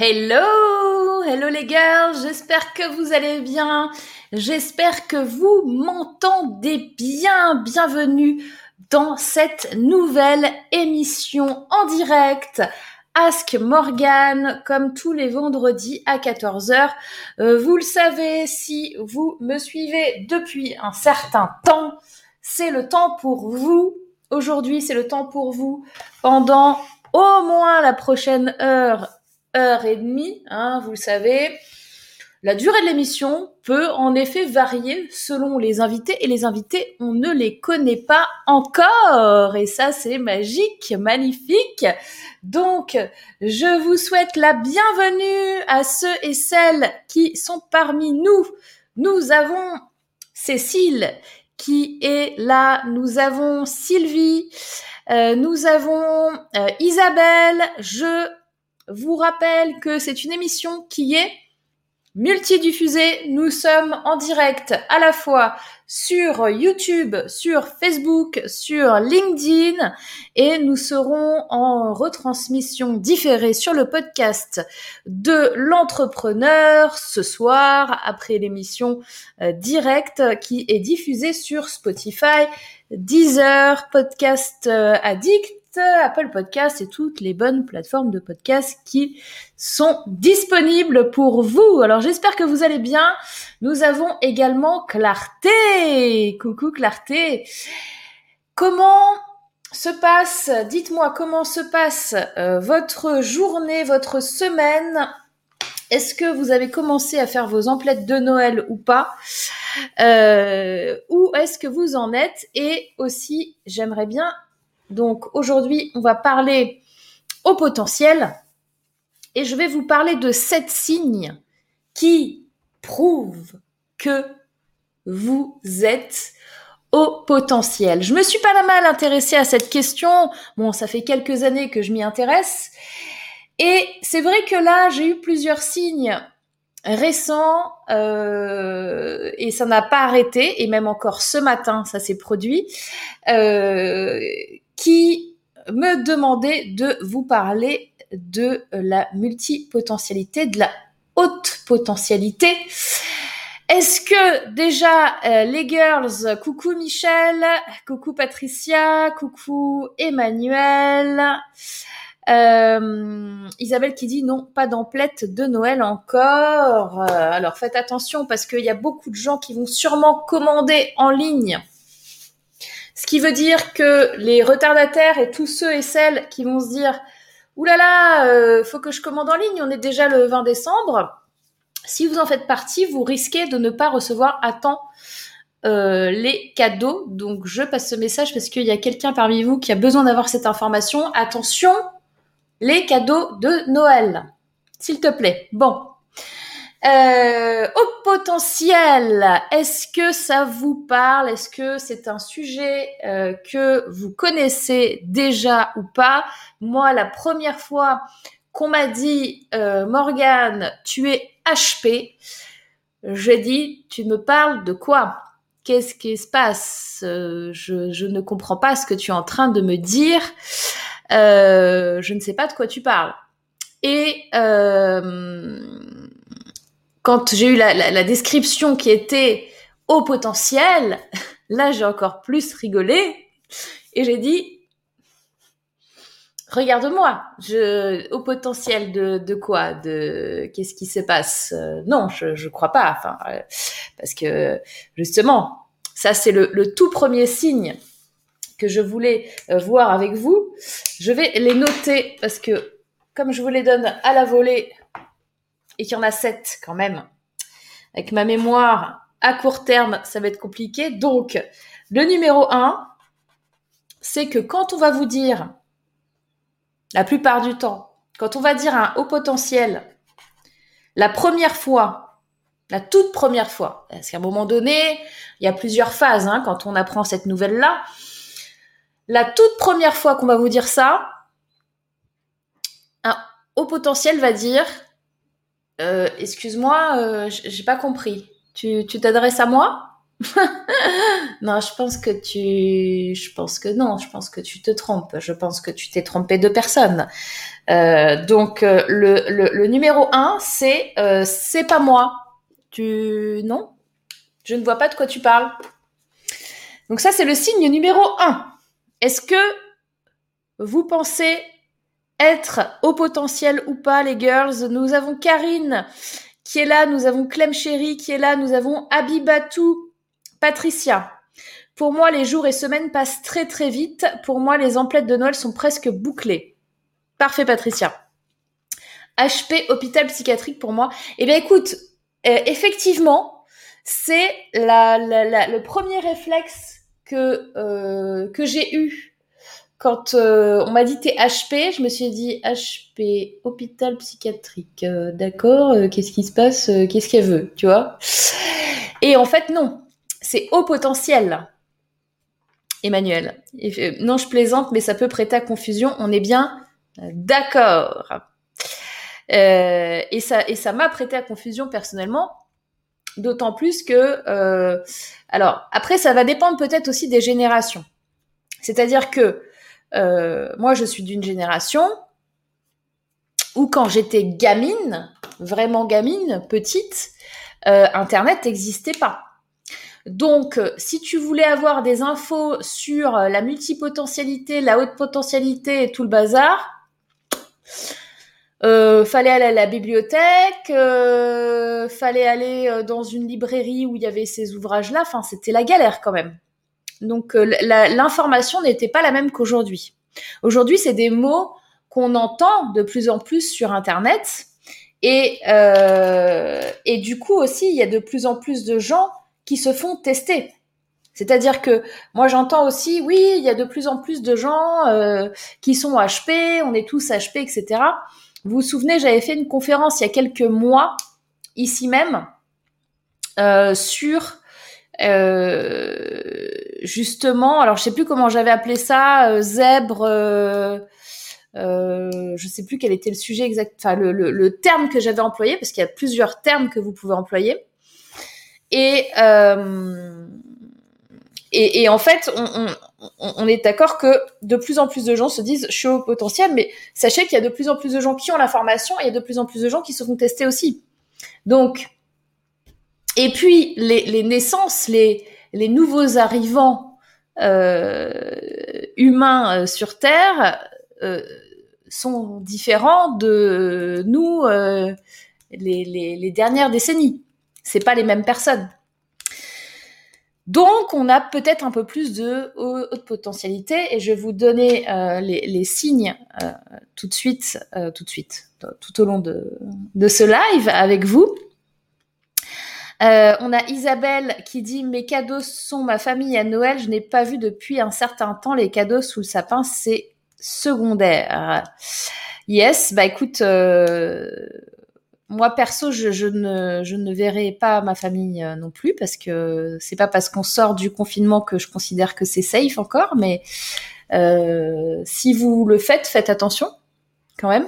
Hello, hello les girls, j'espère que vous allez bien, j'espère que vous m'entendez bien, bienvenue dans cette nouvelle émission en direct. Ask Morgan, comme tous les vendredis à 14h. Euh, vous le savez, si vous me suivez depuis un certain temps, c'est le temps pour vous. Aujourd'hui, c'est le temps pour vous pendant au moins la prochaine heure heure et demie, hein, vous le savez. La durée de l'émission peut en effet varier selon les invités et les invités, on ne les connaît pas encore et ça c'est magique, magnifique. Donc, je vous souhaite la bienvenue à ceux et celles qui sont parmi nous. Nous avons Cécile qui est là, nous avons Sylvie, euh, nous avons euh, Isabelle, je vous rappelle que c'est une émission qui est multidiffusée. Nous sommes en direct à la fois sur YouTube, sur Facebook, sur LinkedIn et nous serons en retransmission différée sur le podcast de l'entrepreneur ce soir après l'émission euh, directe qui est diffusée sur Spotify, Deezer, Podcast euh, Addict Apple Podcast et toutes les bonnes plateformes de podcast qui sont disponibles pour vous. Alors j'espère que vous allez bien. Nous avons également Clarté. Coucou Clarté. Comment se passe, dites-moi comment se passe euh, votre journée, votre semaine? Est-ce que vous avez commencé à faire vos emplettes de Noël ou pas? Euh, Où est-ce que vous en êtes? Et aussi, j'aimerais bien donc aujourd'hui, on va parler au potentiel et je vais vous parler de sept signes qui prouvent que vous êtes au potentiel. Je me suis pas la mal intéressée à cette question. Bon, ça fait quelques années que je m'y intéresse. Et c'est vrai que là, j'ai eu plusieurs signes récents euh, et ça n'a pas arrêté. Et même encore ce matin, ça s'est produit. Euh, qui me demandait de vous parler de la multipotentialité, de la haute potentialité. Est-ce que déjà euh, les girls, coucou Michel, coucou Patricia, coucou Emmanuel, euh, Isabelle qui dit non, pas d'emplette de Noël encore. Euh, alors faites attention parce qu'il y a beaucoup de gens qui vont sûrement commander en ligne ce qui veut dire que les retardataires et tous ceux et celles qui vont se dire Ouh là là, faut que je commande en ligne, on est déjà le 20 décembre. Si vous en faites partie, vous risquez de ne pas recevoir à temps euh, les cadeaux. Donc je passe ce message parce qu'il y a quelqu'un parmi vous qui a besoin d'avoir cette information. Attention, les cadeaux de Noël. S'il te plaît. Bon, euh, au potentiel, est-ce que ça vous parle? Est-ce que c'est un sujet euh, que vous connaissez déjà ou pas? Moi, la première fois qu'on m'a dit euh, Morgane, tu es HP, j'ai dit tu me parles de quoi? Qu'est-ce qui se passe? Euh, je, je, ne comprends pas ce que tu es en train de me dire. Euh, je ne sais pas de quoi tu parles. Et quand j'ai eu la, description qui était au potentiel, là j'ai encore plus rigolé et j'ai dit regarde-moi, au potentiel de, quoi, qu'est-ce qui se passe? Non, je je crois pas. Euh, parce que justement, ça c'est le, le, tout premier signe que je voulais euh, voir avec vous. Je vais les noter parce que comme je vous les donne à la volée, et qu'il y en a sept quand même. Avec ma mémoire à court terme, ça va être compliqué. Donc, le numéro un, c'est que quand on va vous dire, la plupart du temps, quand on va dire un haut potentiel, la première fois, la toute première fois, parce qu'à un moment donné, il y a plusieurs phases hein, quand on apprend cette nouvelle-là. La toute première fois qu'on va vous dire ça, un haut potentiel va dire euh, excuse-moi, euh, j'ai pas compris. Tu t'adresses à moi? Non, je pense que tu, je pense que non, je pense que tu te trompes. Je pense que tu t'es trompé de personne. Euh, donc euh, le, le, le, numéro un, c'est c'est pas moi. Tu non, je ne vois pas de quoi tu parles. Donc ça, c'est le signe numéro un. Est-ce que vous pensez être au potentiel ou pas, les girls Nous avons Karine qui est là, nous avons Clem Chéri qui est là, nous avons Abibatou, Patricia. Pour moi, les jours et semaines passent très très vite. Pour moi, les emplettes de Noël sont presque bouclées. Parfait, Patricia. HP, hôpital psychiatrique pour moi. Eh bien, écoute, euh, effectivement, c'est le premier réflexe que, euh, que j'ai eu quand euh, on m'a dit t'es HP, je me suis dit HP, hôpital psychiatrique, euh, d'accord, euh, qu'est-ce qui se passe, qu'est-ce qu'elle veut, tu vois? Et en fait non, c'est haut potentiel. Emmanuel. non, je plaisante, mais ça peut prêter à confusion. On est bien d'accord. et ça, et ça m'a prêté à confusion personnellement, d'autant plus que, alors après, ça va dépendre peut-être aussi des générations. C'est-à-dire que euh, moi, je suis d'une génération où quand j'étais gamine, vraiment gamine, petite, euh, Internet n'existait pas. Donc, euh, si tu voulais avoir des infos sur la multipotentialité, la haute potentialité et tout le bazar, fallait aller à la bibliothèque, fallait aller dans une librairie où il y avait ces ouvrages-là. Enfin, c'était la galère quand même. Donc euh, l'information n'était pas la même qu'aujourd'hui. Aujourd'hui, c'est des mots qu'on entend de plus en plus sur Internet. Et, euh, et du coup aussi, il y a de plus en plus de gens qui se font tester. C'est-à-dire que moi j'entends aussi, oui, il y a de plus en plus de gens euh, qui sont HP, on est tous HP, etc. Vous vous souvenez, j'avais fait une conférence il y a quelques mois, ici même, sur justement, alors je sais plus comment j'avais appelé ça, euh, zèbre. Euh, euh, je sais plus quel était le sujet exact, enfin le, le, le terme que j'avais employé, parce qu'il y a plusieurs termes que vous pouvez employer. Et euh, et, et, en fait, on, on, on est d'accord que de plus en plus de gens se disent je suis au potentiel, mais sachez qu'il y a de plus en plus de gens qui ont l'information et il y a de plus en plus de gens qui se font tester aussi. Donc, et puis les, les naissances, les, les nouveaux arrivants euh, humains euh, sur Terre euh, sont différents de nous les, dernières décennies. C'est pas les mêmes personnes. Donc, on a peut-être un peu plus de haute potentialité et je vais vous donner les, signes tout de suite, tout au long de ce live avec vous. Euh, on a Isabelle qui dit mes cadeaux sont ma famille à Noël. Je n'ai pas vu depuis un certain temps les cadeaux sous le sapin. C'est secondaire. Yes, bah écoute, euh, moi perso, je, ne, je ne verrai pas ma famille euh, non plus parce que c'est pas parce qu'on sort du confinement que je considère que c'est safe encore. Mais si vous le faites, faites attention quand même.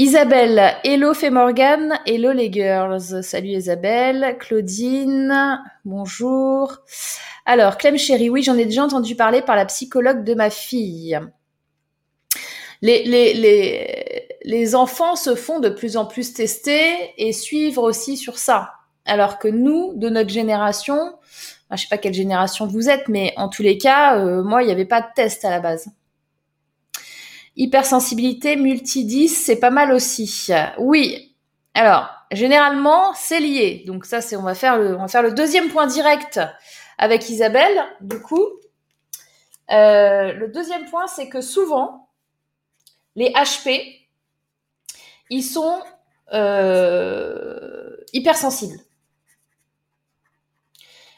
Isabelle, hello Morgan, hello les girls. Salut Isabelle, Claudine, bonjour. Alors, Clem chérie, oui, j'en ai déjà entendu parler par la psychologue de ma fille. Les, les, les, les enfants se font de plus en plus tester et suivre aussi sur ça. Alors que nous, de notre génération, je sais pas quelle génération vous êtes, mais en tous les cas, euh, moi, il n'y avait pas de test à la base. Hypersensibilité multi-10, c'est pas mal aussi. Oui. Alors, généralement, c'est lié. Donc ça, c'est on va faire le on va faire le deuxième point direct avec Isabelle. Du coup, euh, le deuxième point, c'est que souvent les HP, ils sont euh, hypersensibles.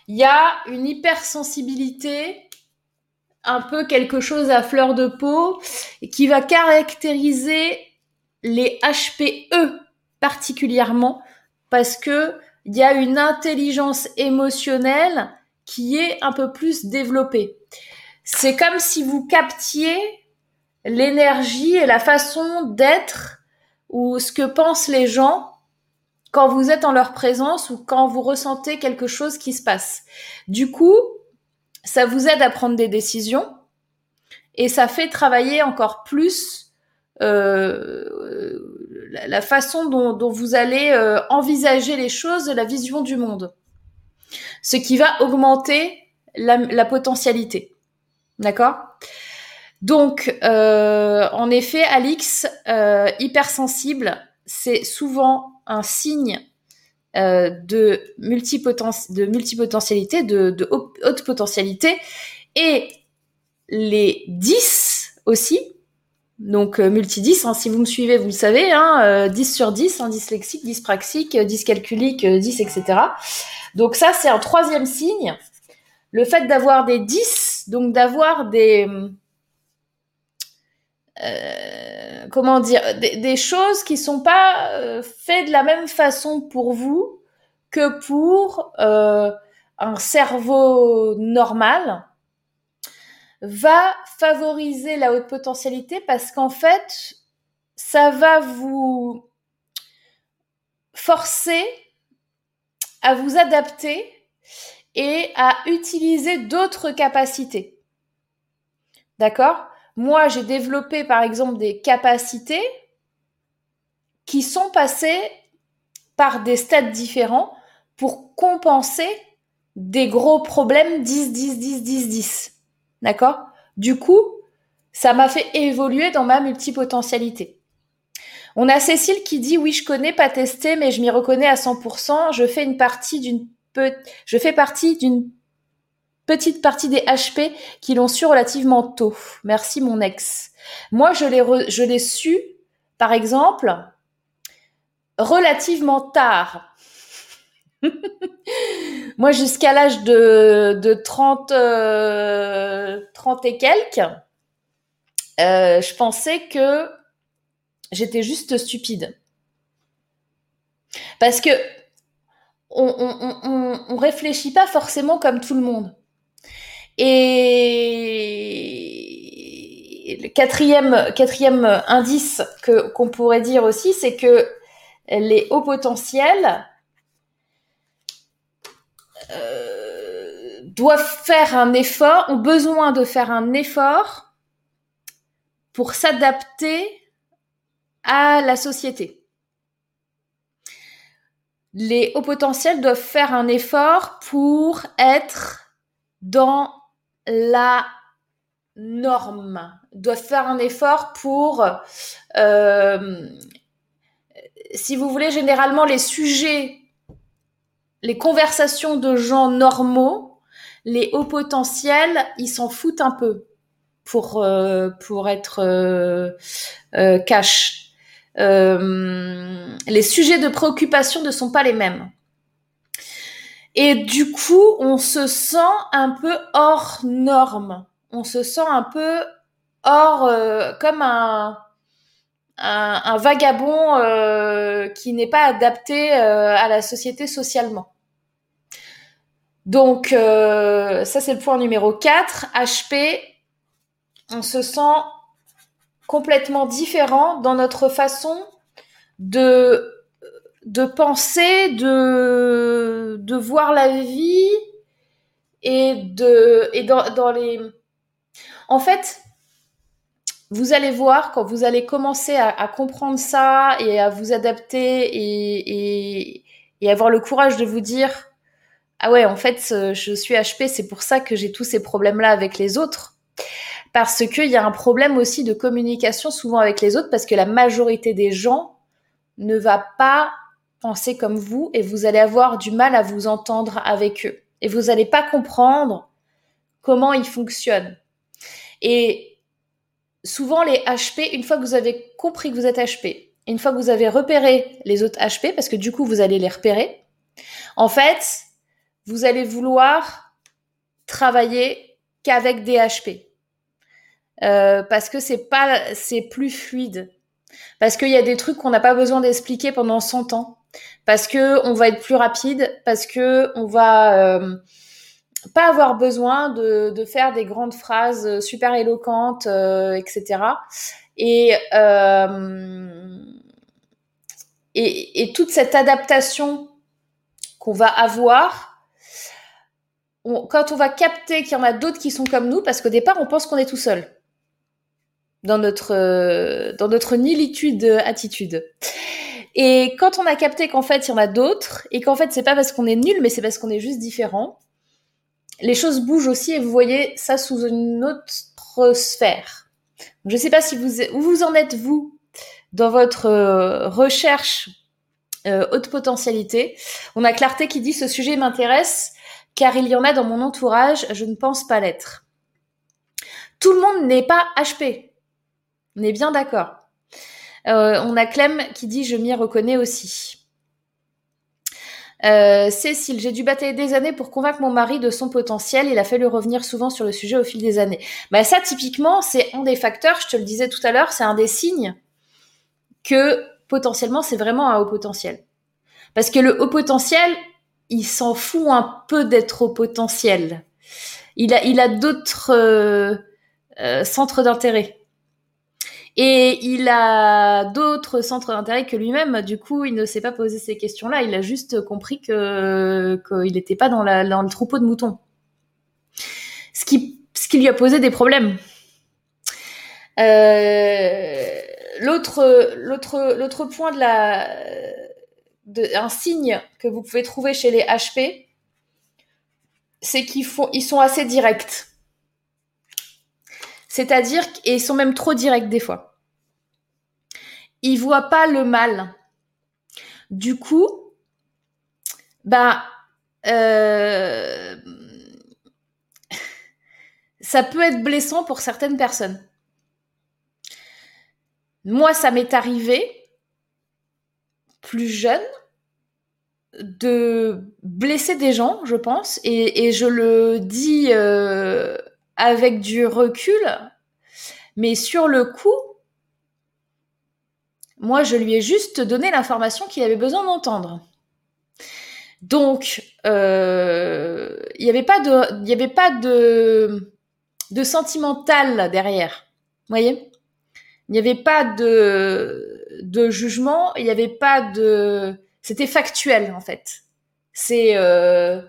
Il y a une hypersensibilité un peu quelque chose à fleur de peau qui va caractériser les HPE particulièrement parce que il y a une intelligence émotionnelle qui est un peu plus développée. C'est comme si vous captiez l'énergie et la façon d'être ou ce que pensent les gens quand vous êtes en leur présence ou quand vous ressentez quelque chose qui se passe. Du coup, ça vous aide à prendre des décisions et ça fait travailler encore plus euh, la, façon dont, vous allez euh, envisager les choses, la vision du monde. Ce qui va augmenter la, potentialité. D'accord? Donc, euh, en effet, Alix, hypersensible, c'est souvent un signe de, de multipotentialité, de, haute potentialité. Et les 10 aussi, donc euh, multi 10, hein, si vous me suivez, vous le savez, hein, 10 euh, sur 10, hein, dyslexique, dyspraxique, euh, dyscalculique, 10, etc. Donc ça, c'est un troisième signe. Le fait d'avoir des 10, donc d'avoir des... comment dire des, choses qui sont pas faites de la même façon pour vous que pour un cerveau normal va favoriser la haute potentialité parce qu'en fait, ça va vous forcer à vous adapter et à utiliser d'autres capacités. D'accord? Moi, j'ai développé par exemple des capacités qui sont passées par des stades différents pour compenser des gros problèmes 10, 10, 10, 10, 10. D'accord? Du coup, ça m'a fait évoluer dans ma multipotentialité. On a Cécile qui dit oui, je connais, pas testé, mais je m'y reconnais à 100%. Je fais une partie d'une je fais partie d'une petite partie des HP qui l'ont su relativement tôt. Merci mon ex. Moi, je l'ai su, par exemple, relativement tard. Moi, jusqu'à l'âge de, de 30, 30 euh, et quelques, euh, je pensais que j'étais juste stupide. Parce que on, on, on, réfléchit pas forcément comme tout le monde. Et le quatrième, quatrième indice que qu'on pourrait dire aussi, c'est que les hauts potentiels euh, doivent faire un effort, ont besoin de faire un effort pour s'adapter à la société. Les hauts potentiels doivent faire un effort pour être dans la norme, doivent faire un effort pour, euh, si vous voulez, généralement les sujets les conversations de gens normaux, les hauts potentiels, ils s'en foutent un peu pour euh, pour être euh, euh, cash. les sujets de préoccupation ne sont pas les mêmes. Et du coup, on se sent un peu hors norme. On se sent un peu hors, comme un, un, vagabond euh, qui n'est pas adapté euh, à la société socialement. Donc euh, ça c'est le point numéro 4. HP, on se sent complètement différent dans notre façon de de penser, de de voir la vie et de et dans, dans les en fait vous allez voir quand vous allez commencer à, comprendre ça et à vous adapter et, et, avoir le courage de vous dire ah ouais en fait je suis HP c'est pour ça que j'ai tous ces problèmes là avec les autres parce qu'il y a un problème aussi de communication souvent avec les autres parce que la majorité des gens ne va pas penser comme vous et vous allez avoir du mal à vous entendre avec eux et vous n'allez pas comprendre comment ils fonctionnent et souvent les HP, une fois que vous avez compris que vous êtes HP, une fois que vous avez repéré les autres HP, parce que du coup vous allez les repérer, en fait, vous allez vouloir travailler qu'avec des HP. Euh, parce que c'est pas, c'est plus fluide. Parce qu'il y a des trucs qu'on n'a pas besoin d'expliquer pendant 100 ans. Parce que on va être plus rapide. Parce que on va, euh, pas avoir besoin de, faire des grandes phrases super éloquentes, euh, etc. Et, euh, et, et, toute cette adaptation qu'on va avoir quand on va capter qu'il y en a d'autres qui sont comme nous, parce qu'au départ, on pense qu'on est tout seul dans notre dans notre nilitude attitude. Et quand on a capté qu'en fait il y en a d'autres et qu'en fait c'est pas parce qu'on est nul, mais c'est parce qu'on est juste différent, les choses bougent aussi et vous voyez ça sous une autre sphère. Je sais pas si vous où vous en êtes vous dans votre euh, recherche euh, haute potentialité. On a Clarté qui dit ce sujet m'intéresse car il y en a dans mon entourage, je ne pense pas l'être. Tout le monde n'est pas HP. On est bien d'accord. Euh, on a Clem qui dit je m'y reconnais aussi. Euh, Cécile, j'ai dû batailler des années pour convaincre mon mari de son potentiel. Il a fallu revenir souvent sur le sujet au fil des années. Bah ça, typiquement, c'est un des facteurs. Je te le disais tout à l'heure, c'est un des signes que potentiellement, c'est vraiment un haut potentiel. Parce que le haut potentiel, il s'en fout un peu d'être au potentiel. Il a, d'autres euh, centres d'intérêt. Et il a d'autres centres d'intérêt que lui-même. Du coup, il ne s'est pas posé ces questions-là. Il a juste compris que qu'il n'était pas dans, la, dans le troupeau de moutons. Ce qui, ce qui lui a posé des problèmes. Euh, l'autre, l'autre, l'autre point de la, de, un signe que vous pouvez trouver chez les HP, c'est qu'ils font, ils sont assez directs. C'est-à-dire qu'ils sont même trop directs des fois. Ils voient pas le mal. Du coup, bah, euh, ça peut être blessant pour certaines personnes. Moi, ça m'est arrivé plus jeune de blesser des gens, je pense, et, je le dis euh, avec du recul, mais sur le coup, moi, je lui ai juste donné l'information qu'il avait besoin d'entendre. Donc, euh, il n'y avait pas de, de, de sentimental derrière. Vous voyez? Il n'y avait pas de, de jugement. Il n'y avait pas de, c'était factuel en fait. C'est euh,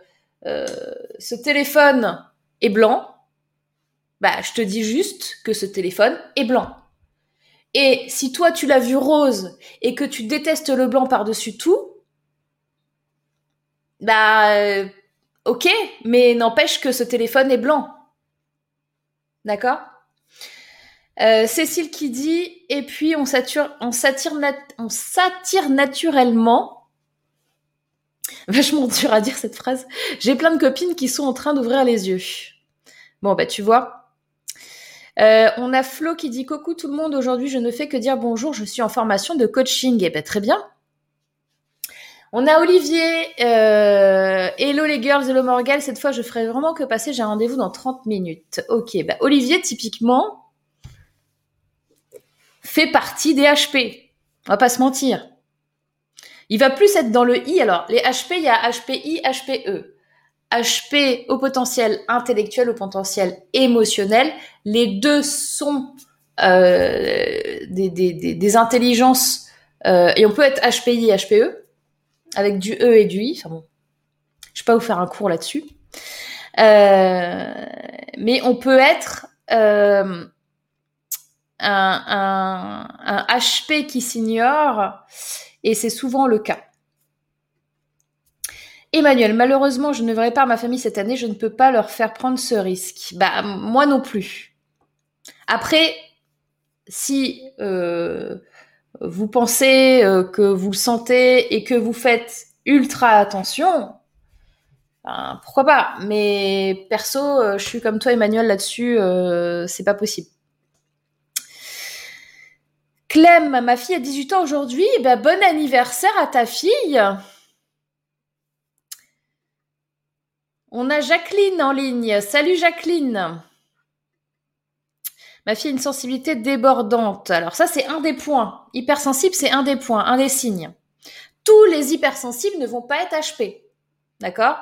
euh, ce téléphone est blanc. Bah, je te dis juste que ce téléphone est blanc. Et si toi tu l'as vu rose et que tu détestes le blanc par-dessus tout, bah euh, ok, mais n'empêche que ce téléphone est blanc. D'accord? Euh, Cécile qui dit et puis on s'attire, on s'attire, naturellement Vachement dur à dire cette phrase. J'ai plein de copines qui sont en train d'ouvrir les yeux. Bon, bah tu vois. Euh, on a Flo qui dit coucou tout le monde. Aujourd'hui, je ne fais que dire bonjour. Je suis en formation de coaching. Eh ben très bien. On a Olivier. Euh, hello les girls, hello Morgane. Cette fois, je ferai vraiment que passer. J'ai un rendez-vous dans 30 minutes. Ok. Bah Olivier, typiquement, fait partie des HP. On va pas se mentir. Il va plus être dans le I. Alors, les HP, il y a HPI, HPE. HP au potentiel intellectuel, au potentiel émotionnel. Les deux sont euh, des, intelligences. Euh, et on peut être HPI, HPE, avec du E et du I. Enfin bon, je vais pas vous faire un cours là-dessus. Euh, mais on peut être un, un, un HP qui s'ignore et c'est souvent le cas. Emmanuel, malheureusement, je ne verrai pas ma famille cette année, je ne peux pas leur faire prendre ce risque. Bah, moi non plus. Après, si euh, vous pensez euh, que vous le sentez et que vous faites ultra attention, ben, pourquoi pas Mais perso, euh, je suis comme toi, Emmanuel, là-dessus, c'est pas possible. Clem, ma fille a 18 ans aujourd'hui. Ben, bon anniversaire à ta fille. On a Jacqueline en ligne. Salut Jacqueline. Ma fille a une sensibilité débordante. Alors ça, c'est un des points. Hypersensible, c'est un des points, un des signes. Tous les hypersensibles ne vont pas être HP. D'accord?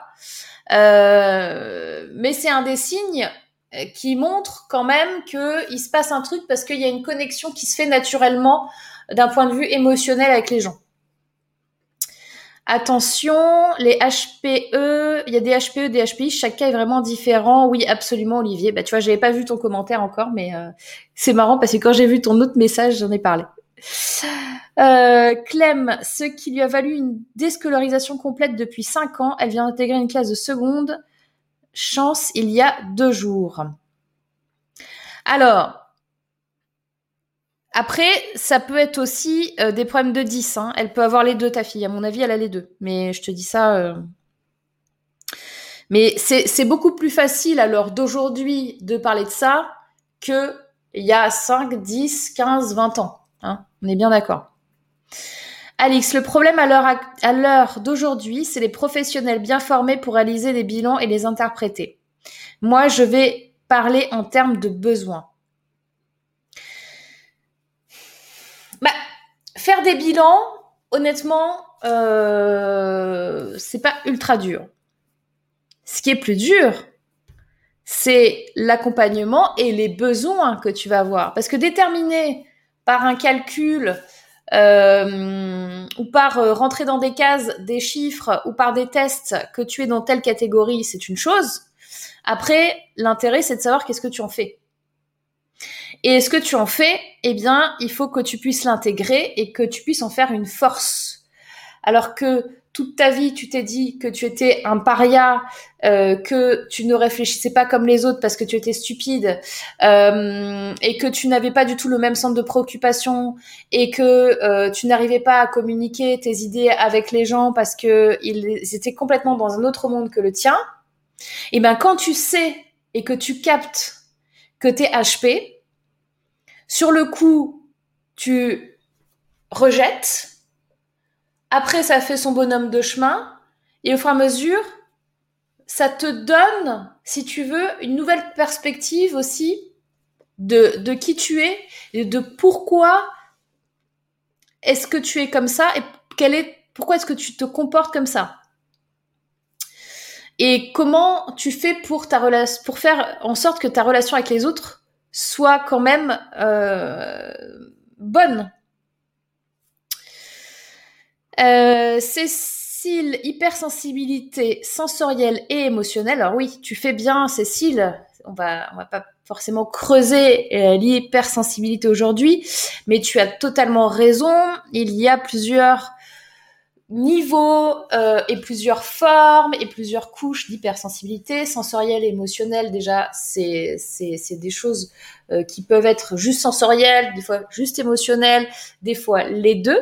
Euh, Mais c'est un des signes qui montre quand même qu'il se passe un truc parce qu'il y a une connexion qui se fait naturellement d'un point de vue émotionnel avec les gens. Attention, les HPE, il y a des HPE, des HPI, chaque cas est vraiment différent. Oui, absolument, Olivier. Bah, tu vois, j'avais pas vu ton commentaire encore, mais euh, c'est marrant parce que quand j'ai vu ton autre message, j'en ai parlé. Euh, Clem, ce qui lui a valu une déscolarisation complète depuis 5 ans, elle vient d'intégrer une classe de seconde. Chance, il y a deux jours. Alors, après, ça peut être aussi euh, des problèmes de 10. Hein. Elle peut avoir les deux, ta fille. À mon avis, elle a les deux. Mais je te dis ça. Euh. Mais c'est beaucoup plus facile l'heure d'aujourd'hui de parler de ça que il y a 5, 10, 15, 20 ans. Hein. On est bien d'accord. Alix, le problème à l'heure d'aujourd'hui, c'est les professionnels bien formés pour réaliser des bilans et les interpréter. Moi, je vais parler en termes de besoins. Faire des bilans, honnêtement, euh, c'est pas ultra dur. Ce qui est plus dur, c'est l'accompagnement et les besoins que tu vas avoir. Parce que déterminer par un calcul euh, ou par euh, rentrer dans des cases, des chiffres ou par des tests que tu es dans telle catégorie, c'est une chose. Après, l'intérêt, c'est de savoir qu'est-ce que tu en fais. Et ce que tu en fais, eh bien, il faut que tu puisses l'intégrer et que tu puisses en faire une force. Alors que toute ta vie, tu t'es dit que tu étais un paria, euh, que tu ne réfléchissais pas comme les autres parce que tu étais stupide, euh, et que tu n'avais pas du tout le même centre de préoccupation, et que euh, tu n'arrivais pas à communiquer tes idées avec les gens parce que ils étaient complètement dans un autre monde que le tien. Et eh ben quand tu sais et que tu captes que tu es HP, sur le coup, tu rejettes. Après, ça fait son bonhomme de chemin. Et au fur et à mesure, ça te donne, si tu veux, une nouvelle perspective aussi de, qui tu es et de pourquoi est-ce que tu es comme ça et pourquoi est-ce que tu te comportes comme ça. Et comment tu fais pour ta pour faire en sorte que ta relation avec les autres soit quand même euh, bonne. Euh, Cécile, hypersensibilité sensorielle et émotionnelle. Alors oui, tu fais bien, Cécile. On va, on va pas forcément creuser euh, l'hypersensibilité aujourd'hui, mais tu as totalement raison. Il y a plusieurs niveaux euh, et plusieurs formes et plusieurs couches d'hypersensibilité sensorielle et émotionnelle. Déjà c'est c'est des choses euh, qui peuvent être juste sensorielles des fois juste émotionnelles des fois les deux.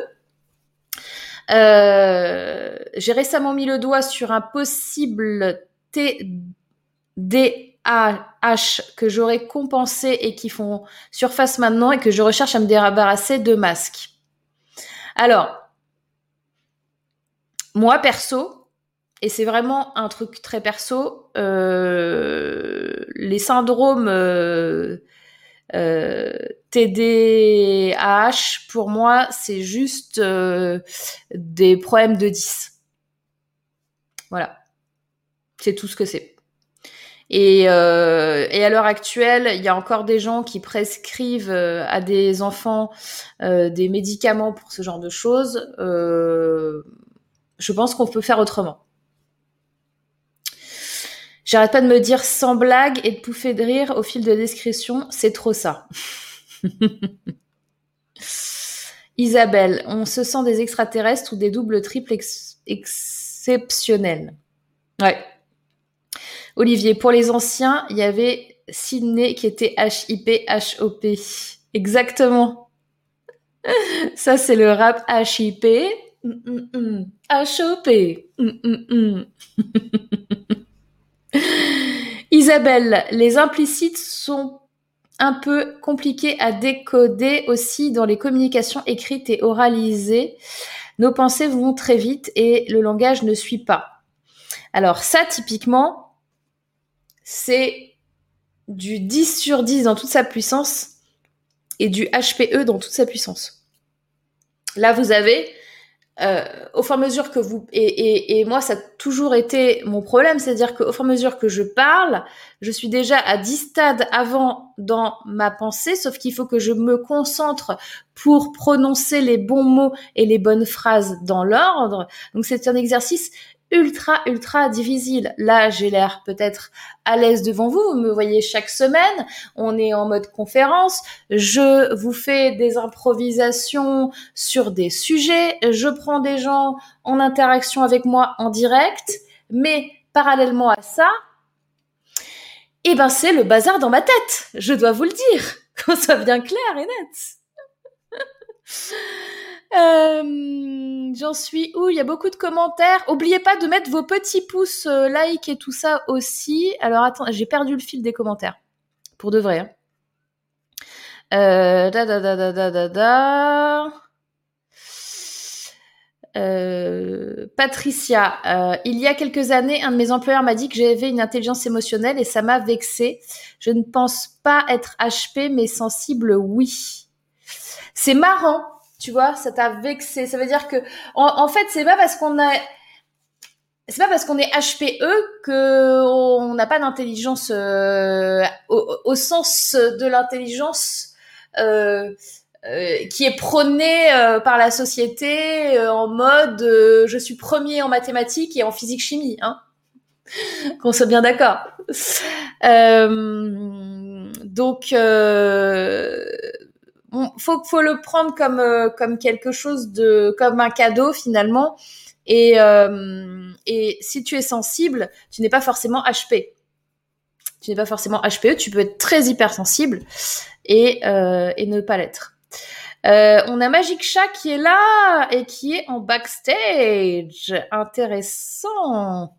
Euh, j'ai récemment mis le doigt sur un possible TDAH que j'aurais compensé et qui font surface maintenant et que je recherche à me débarrasser de masques. Alors moi perso, et c'est vraiment un truc très perso, euh, les syndromes euh, euh, TDAH, pour moi, c'est juste des problèmes de 10. Voilà. C'est tout ce que c'est. Et, à l'heure actuelle, il y a encore des gens qui prescrivent à des enfants des médicaments pour ce genre de choses. Euh, je pense qu'on peut faire autrement. J'arrête pas de me dire sans blague et de pouffer de rire au fil de description, c'est trop ça. Isabelle, on se sent des extraterrestres ou des doubles triples exceptionnels. Ouais. Olivier, pour les anciens, il y avait Sydney qui était HIP, HOP. Exactement. Ça, c'est le rap HIP. À choper. Isabelle, les implicites sont un peu compliqués à décoder aussi dans les communications écrites et oralisées. Nos pensées vont très vite et le langage ne suit pas. Alors ça, typiquement, c'est du 10 sur 10 dans toute sa puissance et du HPE dans toute sa puissance. Là, vous avez euh, au fur et à mesure que vous et, et, et, moi ça a toujours été mon problème, c'est-à-dire qu'au fur et à mesure que je parle, je suis déjà à 10 stades avant dans ma pensée, sauf qu'il faut que je me concentre pour prononcer les bons mots et les bonnes phrases dans l'ordre. Donc c'est un exercice ultra, ultra difficile. Là, j'ai l'air peut-être à l'aise devant vous. Vous me voyez chaque semaine. On est en mode conférence. Je vous fais des improvisations sur des sujets. Je prends des gens en interaction avec moi en direct. Mais parallèlement à ça, eh ben, c'est le bazar dans ma tête. Je dois vous le dire. Qu'on soit bien clair et net. Euh, j'en suis où? Il y a beaucoup de commentaires. Oubliez pas de mettre vos petits pouces euh, like et tout ça aussi. Alors attends, j'ai perdu le fil des commentaires. Pour de vrai. Hein. Euh, da, da, da, da, da, da. Euh, Patricia, il y a quelques années, un de mes employeurs m'a dit que j'avais une intelligence émotionnelle et ça m'a vexée. Je ne pense pas être HP, mais sensible, oui. C'est marrant tu vois, ça t'a vexé. Ça veut dire que, en, fait, c'est pas parce qu'on a, c'est pas parce qu'on est HPE que on n'a pas d'intelligence euh, au, sens de l'intelligence euh, euh, qui est prônée par la société en mode je suis premier en mathématiques et en physique chimie, hein. Qu'on soit bien d'accord. donc faut faut le prendre comme euh, comme quelque chose de comme un cadeau finalement. Et euh, et si tu es sensible tu n'es pas forcément HP tu n'es pas forcément HPE tu peux être très hypersensible et euh, et ne pas l'être. On a Magic Chat qui est là et qui est en backstage. Intéressant.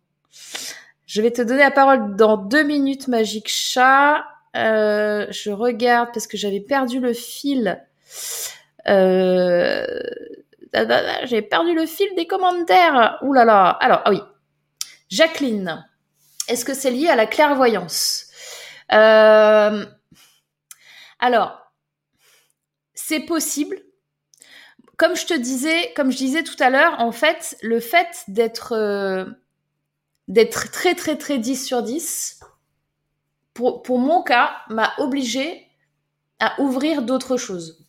Je vais te donner la parole dans deux minutes Magic Chat euh, je regarde parce que j'avais perdu le fil. Euh, j'ai perdu le fil des commentaires. Ouh là là. Alors, ah oui. Jacqueline, est-ce que c'est lié à la clairvoyance? Euh, Alors, c'est possible. Comme je te disais, comme je disais tout à l'heure, en fait, le fait d'être euh, d'être très très très 10 sur 10, pour, mon cas, m'a obligé à ouvrir d'autres choses.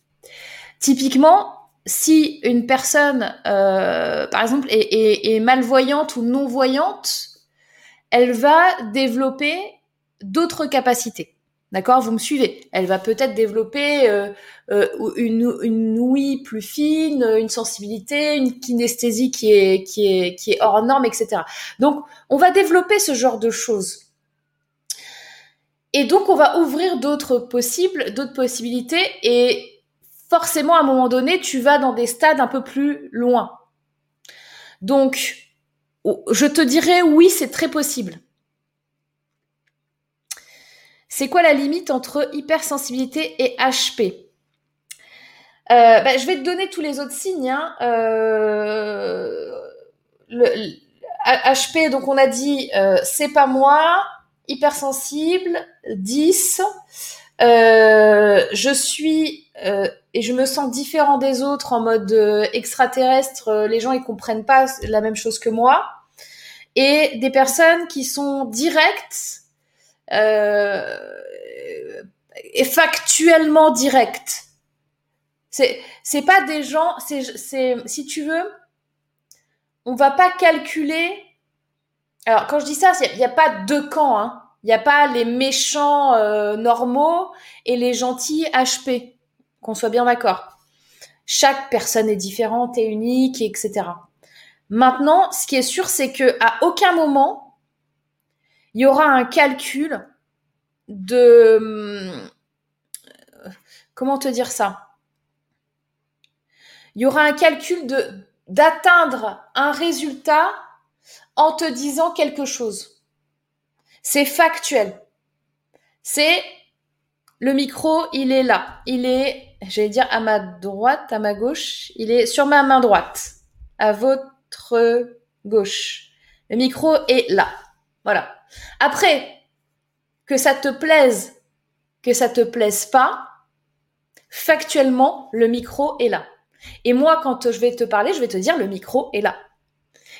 Typiquement, si une personne, euh, par exemple, est, malvoyante ou non-voyante, elle va développer d'autres capacités. D'accord? Vous me suivez? Elle va peut-être développer euh, euh, une, ouïe plus fine, une sensibilité, une kinesthésie qui est, qui, est, qui est hors norme, etc. Donc, on va développer ce genre de choses. Et donc, on va ouvrir d'autres possibles, d'autres possibilités, et forcément, à un moment donné, tu vas dans des stades un peu plus loin. Donc, je te dirais oui, c'est très possible. C'est quoi la limite entre hypersensibilité et HP euh, bah, Je vais te donner tous les autres signes. Hein. Euh, HP, donc on a dit, euh, c'est pas moi hypersensible, 10. Euh, je suis euh, et je me sens différent des autres en mode euh, extraterrestre. Les gens ils comprennent pas la même chose que moi. Et des personnes qui sont directes et factuellement directes. C'est c'est pas des gens. C'est c'est si tu veux, on va pas calculer alors, quand je dis ça, il n'y a, pas deux camps. Hein. Il n'y a pas les méchants euh, normaux et les gentils HP. Qu'on soit bien d'accord. Chaque personne est différente et unique, etc. Maintenant, ce qui est sûr, c'est que à aucun moment il y aura un calcul de euh, comment te dire ça? Il y aura un calcul de d'atteindre un résultat en te disant quelque chose. C'est factuel. C'est le micro, il est là. Il est, j'allais dire à ma droite, à ma gauche. Il est sur ma main droite, à votre gauche. Le micro est là. Voilà. Après, que ça te plaise, que ça te plaise pas, factuellement, le micro est là. Et moi, quand je vais te parler, je vais te dire le micro est là.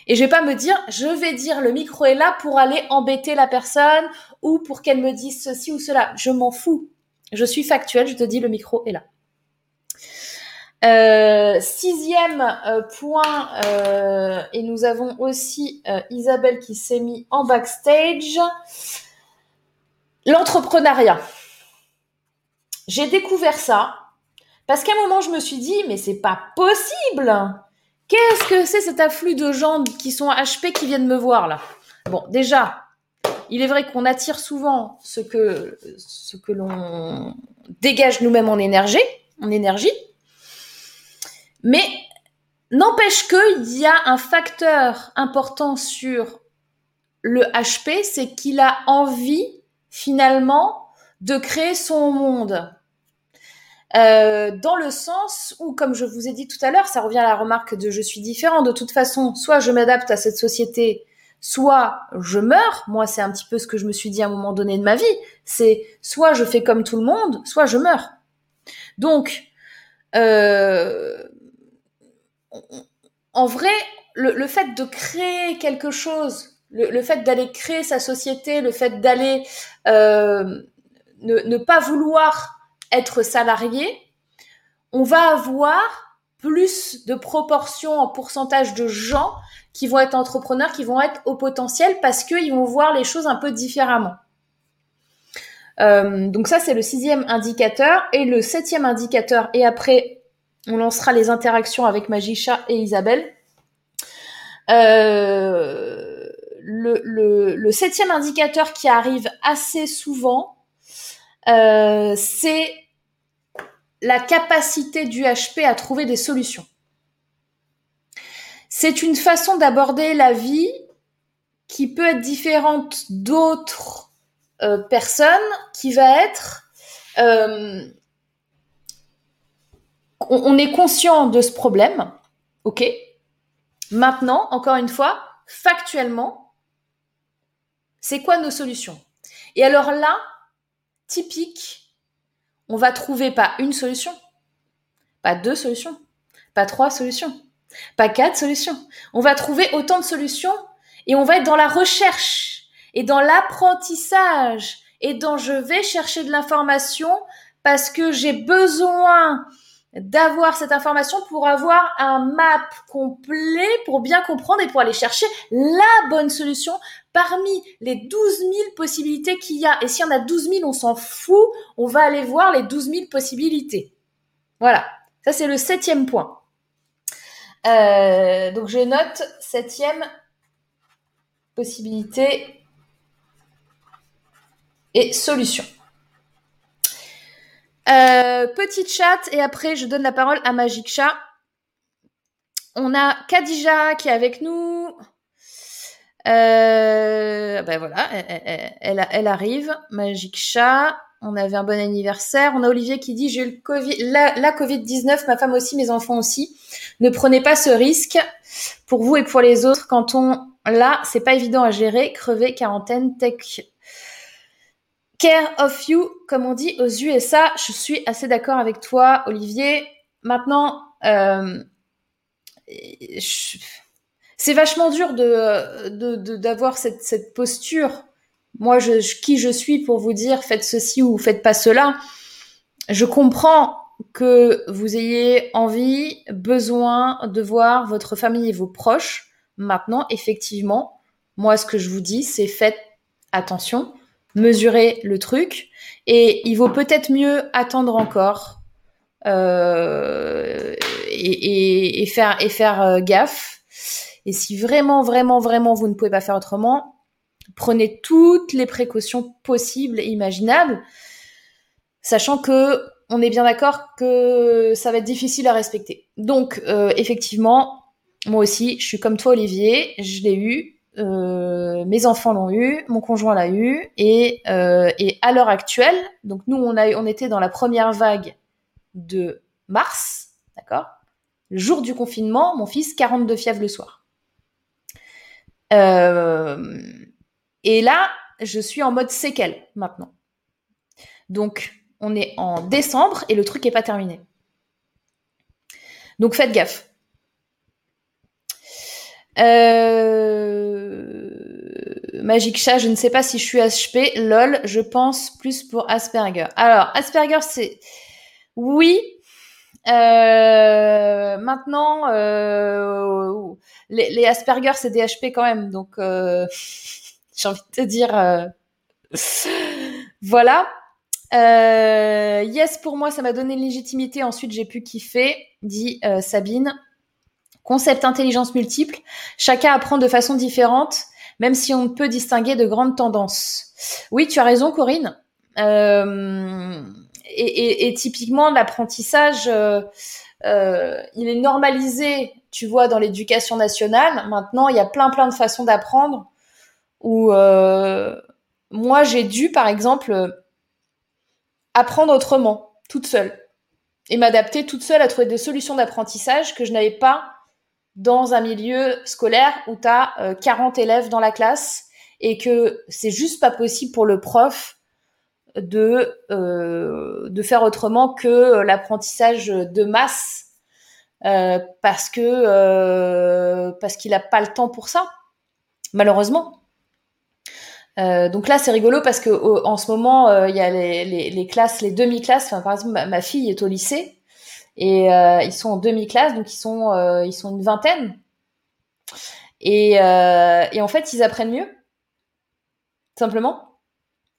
Et je vais pas me dire, je vais dire le micro est là pour aller embêter la personne ou pour qu'elle me dise ceci ou cela. Je m'en fous. Je suis factuelle, je te dis le micro est là. Euh, sixième euh, point, euh, et nous avons aussi Isabelle qui s'est mis en backstage. L'entrepreneuriat. J'ai découvert ça parce qu'à un moment je me suis dit mais c'est pas possible. Qu'est-ce que c'est cet afflux de gens qui sont HP qui viennent me voir là? Bon, déjà, il est vrai qu'on attire souvent ce que l'on dégage nous-mêmes en énergie, en énergie. Mais n'empêche qu'il y a un facteur important sur le HP, c'est qu'il a envie finalement de créer son monde. Euh, dans le sens où, comme je vous ai dit tout à l'heure, ça revient à la remarque de je suis différent. De toute façon, soit je m'adapte à cette société, soit je meurs. Moi, c'est un petit peu ce que je me suis dit à un moment donné de ma vie. C'est soit je fais comme tout le monde, soit je meurs. Donc, euh, en vrai, le, fait de créer quelque chose, le, fait d'aller créer sa société, le fait d'aller euh, ne, pas vouloir être salarié, on va avoir plus de proportions en pourcentage de gens qui vont être entrepreneurs, qui vont être au potentiel parce qu'ils vont voir les choses un peu différemment. Euh, donc ça, c'est le sixième indicateur. Et le septième indicateur, et après, on lancera les interactions avec Magisha et Isabelle. Euh, le, septième indicateur qui arrive assez souvent, euh, c'est la capacité du HP à trouver des solutions. C'est une façon d'aborder la vie qui peut être différente d'autres euh, personnes, qui va être on, est conscient de ce problème, ok? Maintenant, encore une fois, factuellement, c'est quoi nos solutions? Et alors là, typique, on va trouver pas une solution, pas deux solutions, pas trois solutions, pas quatre solutions. On va trouver autant de solutions et on va être dans la recherche et dans l'apprentissage et dans je vais chercher de l'information parce que j'ai besoin d'avoir cette information pour avoir un map complet pour bien comprendre et pour aller chercher la bonne solution parmi les 12 000 possibilités qu'il y a. Et s'il y en a 12 000, on s'en fout, on va aller voir les 12 000 possibilités. Voilà, ça c'est le septième point. Euh, donc je note septième possibilité et solution. Euh, petit chat et après je donne la parole à Magic Chat. On a Kadija qui est avec nous. Euh, ben voilà, elle, elle, arrive. Magic Chat. On avait un bon anniversaire. On a Olivier qui dit j'ai eu le Covid, la, la Covid-19, ma femme aussi, mes enfants aussi. Ne prenez pas ce risque pour vous et pour les autres. Quand on là, c'est pas évident à gérer. Crever, quarantaine, tech Care of you, comme on dit aux USA. Je suis assez d'accord avec toi, Olivier. Maintenant, euh, c'est vachement dur de d'avoir cette, cette posture. Moi, qui je suis pour vous dire faites ceci ou faites pas cela. Je comprends que vous ayez envie, besoin de voir votre famille et vos proches. Maintenant, effectivement, moi, ce que je vous dis, c'est faites attention mesurer le truc. Et il vaut peut-être mieux attendre encore euh, et, faire, et faire euh, gaffe. Et si vraiment, vraiment, vraiment, vous ne pouvez pas faire autrement, prenez toutes les précautions possibles et imaginables, sachant que on est bien d'accord que ça va être difficile à respecter. Donc, euh, effectivement, moi aussi, je suis comme toi, Olivier, je l'ai eu, euh, mes enfants l'ont eu, mon conjoint l'a eu, et, euh, à l'heure actuelle, donc nous on était dans la première vague de mars, d'accord? Le jour du confinement, mon fils 42 fièvres le soir. Euh, et là, je suis en mode séquelle maintenant. Donc on est en décembre et le truc n'est pas terminé. Donc faites gaffe. Euh... Magic Chat, je ne sais pas si je suis HP. LOL, je pense plus pour Asperger. Alors, Asperger, c'est... Oui. Euh... Maintenant, euh... les, Asperger, c'est des HP quand même. Donc, j'ai envie de te dire... Voilà. Yes, pour moi, ça m'a donné légitimité. Ensuite, j'ai pu kiffer, dit Sabine. Concept intelligence multiple. Chacun apprend de façon différente, même si on peut distinguer de grandes tendances. Oui, tu as raison, Corinne. Euh, et, typiquement, l'apprentissage, euh, euh, il est normalisé, tu vois, dans l'éducation nationale. Maintenant, il y a plein, plein de façons d'apprendre. Où moi, j'ai dû, par exemple, apprendre autrement, toute seule, et m'adapter toute seule à trouver des solutions d'apprentissage que je n'avais pas dans un milieu scolaire où tu as 40 élèves dans la classe et que c'est juste pas possible pour le prof de, euh, de faire autrement que l'apprentissage de masse euh, parce que euh, parce qu'il n'a pas le temps pour ça, malheureusement. Euh, donc là, c'est rigolo parce que en ce moment, euh, il y a les classes, les demi-classes. Enfin, par exemple, ma, fille est au lycée et euh, ils sont en demi-classe, donc ils sont euh, ils sont une vingtaine. Et, et en fait, ils apprennent mieux, simplement.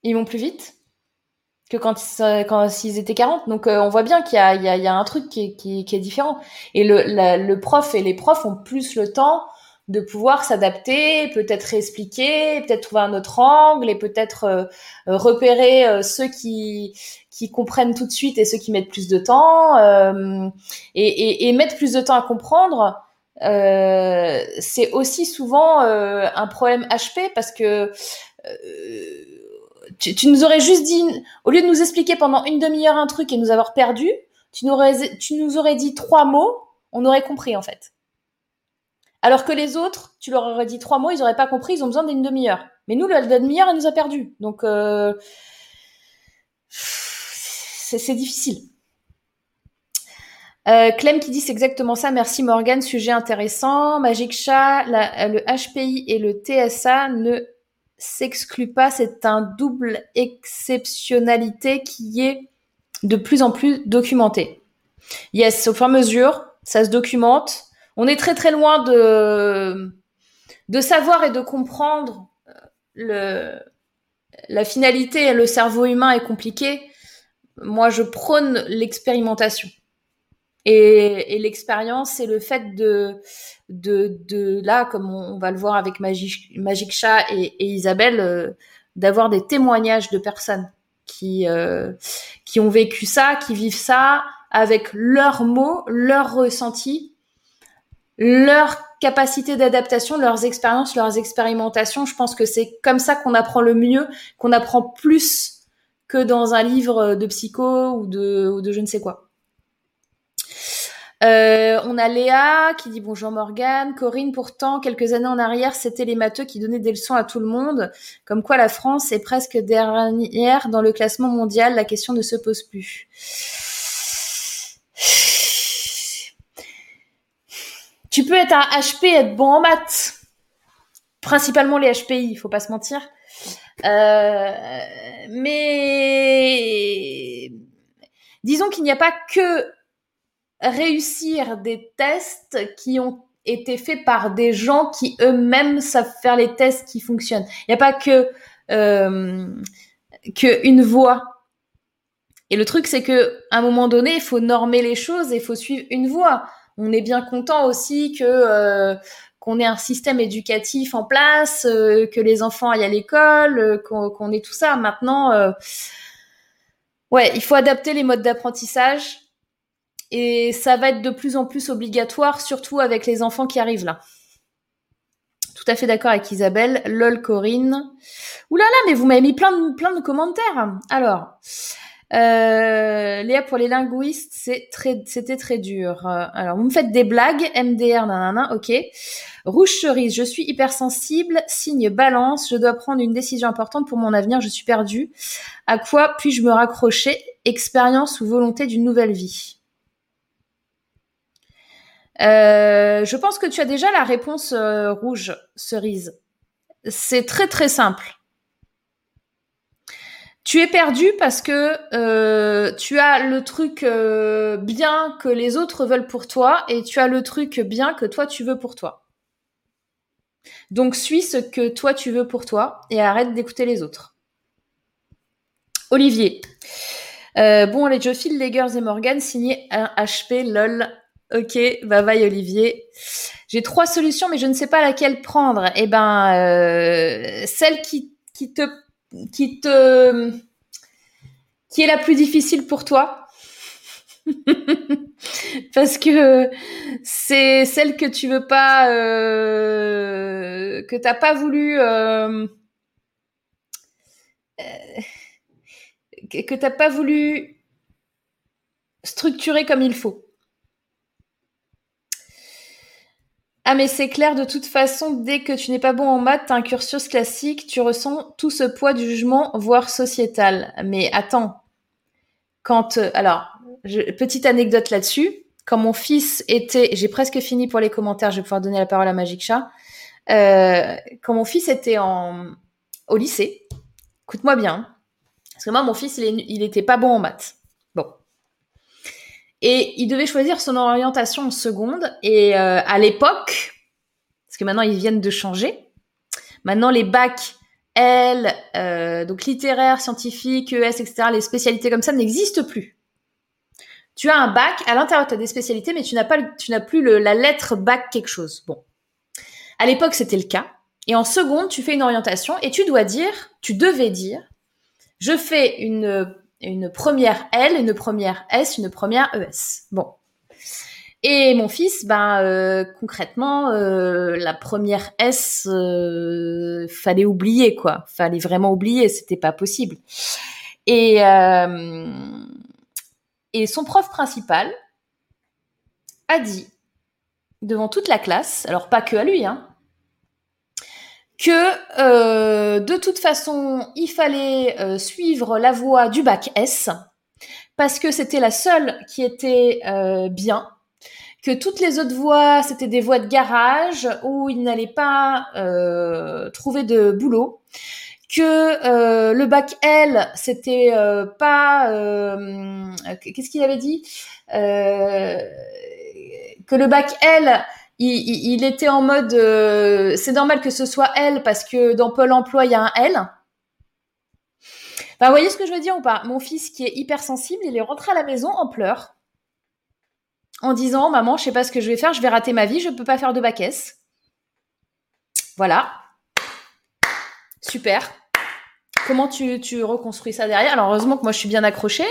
Ils vont plus vite que quand ils, quand étaient 40. Donc on voit bien qu'il y y, y a un truc qui est, qui, qui est différent. Et le, le prof et les profs ont plus le temps de pouvoir s'adapter, peut-être réexpliquer, peut-être trouver un autre angle et peut-être euh, repérer euh, ceux qui qui comprennent tout de suite et ceux qui mettent plus de temps euh, et, et, et, mettre plus de temps à comprendre. c'est aussi souvent un problème HP parce que tu, tu, nous aurais juste dit, au lieu de nous expliquer pendant une demi-heure un truc et nous avoir perdu, tu nous, aurais, tu nous aurais dit trois mots, on aurait compris en fait. Alors que les autres, tu leur aurais dit trois mots, ils n'auraient pas compris, ils ont besoin d'une demi-heure. Mais nous, la demi-heure, elle nous a perdu. Donc, euh, c'est difficile. Euh, Clem qui dit c'est exactement ça. Merci Morgan, sujet intéressant. Magic Chat, le HPI et le TSA ne s'excluent pas. C'est un double exceptionnalité qui est de plus en plus documenté. Yes, au fur et à mesure, ça se documente on est très très loin de, savoir et de comprendre euh, la finalité. Le cerveau humain est compliqué. Moi, je prône l'expérimentation. Et, l'expérience, c'est le fait de, de, là, comme on, va le voir avec Magic, Magic et Isabelle, euh, d'avoir des témoignages de personnes qui, euh, qui ont vécu ça, qui vivent ça avec leurs mots, leurs ressentis, leur capacité d'adaptation, leurs expériences, leurs expérimentations. Je pense que c'est comme ça qu'on apprend le mieux, qu'on apprend plus que dans un livre de psycho ou de, ou de je ne sais quoi. Euh, on a Léa qui dit bonjour Morgane. Corinne, pourtant, quelques années en arrière, c'était les matheux qui donnaient des leçons à tout le monde. Comme quoi la France est presque dernière dans le classement mondial. La question ne se pose plus. Tu peux être un HP et être bon en maths. Principalement les HPI, il faut pas se mentir. Euh, mais disons qu'il n'y a pas que réussir des tests qui ont été faits par des gens qui eux-mêmes savent faire les tests qui fonctionnent. Il n'y a pas que euh, que une voie. Et le truc, c'est que à un moment donné, il faut normer les choses et il faut suivre une voie on est bien content aussi que euh, qu'on ait un système éducatif en place, euh, que les enfants aillent à l'école, euh, qu'on ait tout ça. Maintenant, ouais, il faut adapter les modes d'apprentissage et ça va être de plus en plus obligatoire, surtout avec les enfants qui arrivent là. Tout à fait d'accord avec Isabelle. Lol Corinne. Ouh là mais vous m'avez mis plein de, plein de commentaires. Alors, euh, Léa, pour les linguistes, c'était très dur. Euh, alors, vous me faites des blagues, MDR, nanana, ok. Rouge cerise, je suis hypersensible. Signe balance, je dois prendre une décision importante pour mon avenir, je suis perdue. À quoi puis-je me raccrocher? Expérience ou volonté d'une nouvelle vie? Euh, je pense que tu as déjà la réponse euh, rouge, cerise. C'est très très simple. Tu es perdu parce que euh, tu as le truc bien que les autres veulent pour toi et tu as le truc bien que toi tu veux pour toi. Donc suis ce que toi tu veux pour toi et arrête d'écouter les autres. Olivier. bon, les Joe Legers et Morgan signé un HP LOL Ok, bye bye Olivier. J'ai trois solutions, mais je ne sais pas laquelle prendre. Eh ben, euh, celle qui, qui te, qui est la plus difficile pour toi, parce que c'est celle que tu veux pas, euh, que t'as pas voulu, euh que t'as pas voulu structurer comme il faut. Ah mais c'est clair, de toute façon, dès que tu n'es pas bon en maths, t'as un cursus classique, tu ressens tout ce poids du jugement, voire sociétal. Mais attends, quand... Euh, alors, petite anecdote là-dessus, quand mon fils était... J'ai presque fini pour les commentaires, je vais pouvoir donner la parole à Magic Chat. Euh, quand mon fils était en, au lycée, écoute-moi bien, parce que moi, mon fils, il, il était pas bon en maths. Et il devait choisir son orientation en seconde. Et euh, à l'époque, parce que maintenant ils viennent de changer, maintenant les bacs L, euh, donc littéraire, scientifique, ES, etc., les spécialités comme ça n'existent plus. Tu as un bac, à l'intérieur tu as des spécialités, mais tu n'as plus la lettre bac quelque chose. Bon, à l'époque c'était le cas. Et en seconde, tu fais une orientation et tu dois dire, tu devais dire, je fais une une première L, une première S, une première ES. Bon. Et mon fils, ben euh, concrètement, euh, la première S, euh, fallait oublier quoi. Fallait vraiment oublier, c'était pas possible. Et et son prof principal a dit devant toute la classe, alors pas que à lui, hein, que euh, de toute façon, il fallait euh, suivre la voie du bac S parce que c'était la seule qui était euh, bien, que toutes les autres voies, c'était des voies de garage où il n'allait pas trouver de boulot, que le bac L, c'était pas... Qu'est-ce qu'il avait dit? Que le bac L, il, était en mode euh, c'est normal que ce soit elle parce que dans Pôle emploi il y a un L. vous voyez ce que je veux dire ou pas? Mon fils qui est hypersensible, il est rentré à la maison en pleurs en disant maman, je sais pas ce que je vais faire, je vais rater ma vie, je peux pas faire de bac. Voilà. Super. Comment tu, tu reconstruis ça derrière? Alors heureusement que moi je suis bien accrochée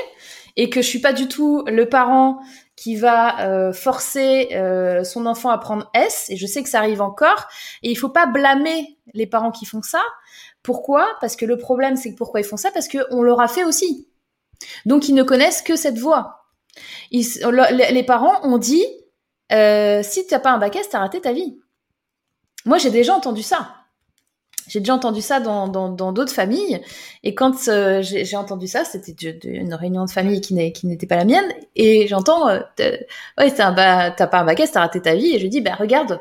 et que je suis pas du tout le parent qui va euh, forcer euh, son enfant à prendre S, et je sais que ça arrive encore, et il faut pas blâmer les parents qui font ça. Pourquoi? Parce que le problème, c'est pourquoi ils font ça? Parce qu'on leur a fait aussi. Donc ils ne connaissent que cette voie. les parents ont dit, euh, si tu n'as pas un bac S, tu as raté ta vie. Moi, j'ai déjà entendu ça. J'ai déjà entendu ça dans d'autres dans, familles. Et quand euh, j'ai entendu ça, c'était une réunion de famille qui n'était pas la mienne. Et j'entends, euh, ouais, t'as pas un bac t'as raté ta vie. Et je dis, bah regarde,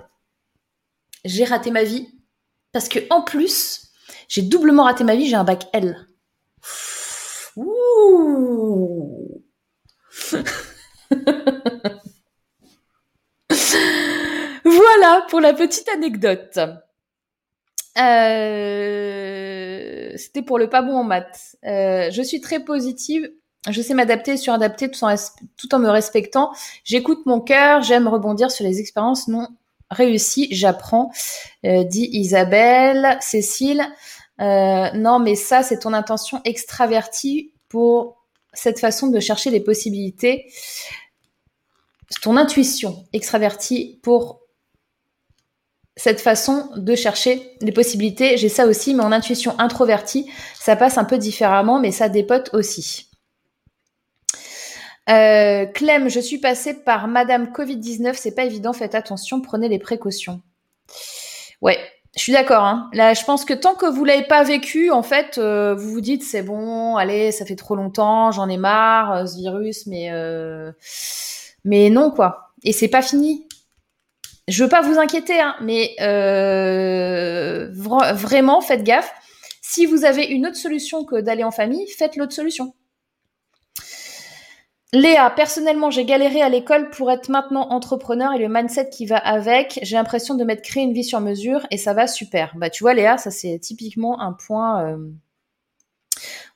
j'ai raté ma vie. Parce que en plus, j'ai doublement raté ma vie, j'ai un bac L. Ouh voilà pour la petite anecdote. Euh, c'était pour le pas bon en maths. Euh, je suis très positive. Je sais m'adapter, suradapter tout en, tout en me respectant. J'écoute mon cœur. J'aime rebondir sur les expériences non réussies. J'apprends, euh, dit Isabelle. Cécile, non, mais ça, c'est ton intention extravertie pour cette façon de chercher les possibilités. Ton intuition extravertie pour cette façon de chercher les possibilités. J'ai ça aussi, mais en intuition introvertie, ça passe un peu différemment, mais ça dépote aussi. Euh, Clem, je suis passée par Madame Covid-19, c'est pas évident, faites attention, prenez les précautions. Ouais, je suis d'accord. Hein. Là, je pense que tant que vous l'avez pas vécu, en fait, euh, vous vous dites c'est bon, allez, ça fait trop longtemps, j'en ai marre, euh, ce virus, mais mais non quoi. Et c'est pas fini. Je veux pas vous inquiéter, hein, mais euh, vraiment, faites gaffe. Si vous avez une autre solution que d'aller en famille, faites l'autre solution. Léa, personnellement, j'ai galéré à l'école pour être maintenant entrepreneur et le mindset qui va avec. J'ai l'impression de m'être créé une vie sur mesure et ça va super. Bah, tu vois, Léa, ça c'est typiquement un point. Euh,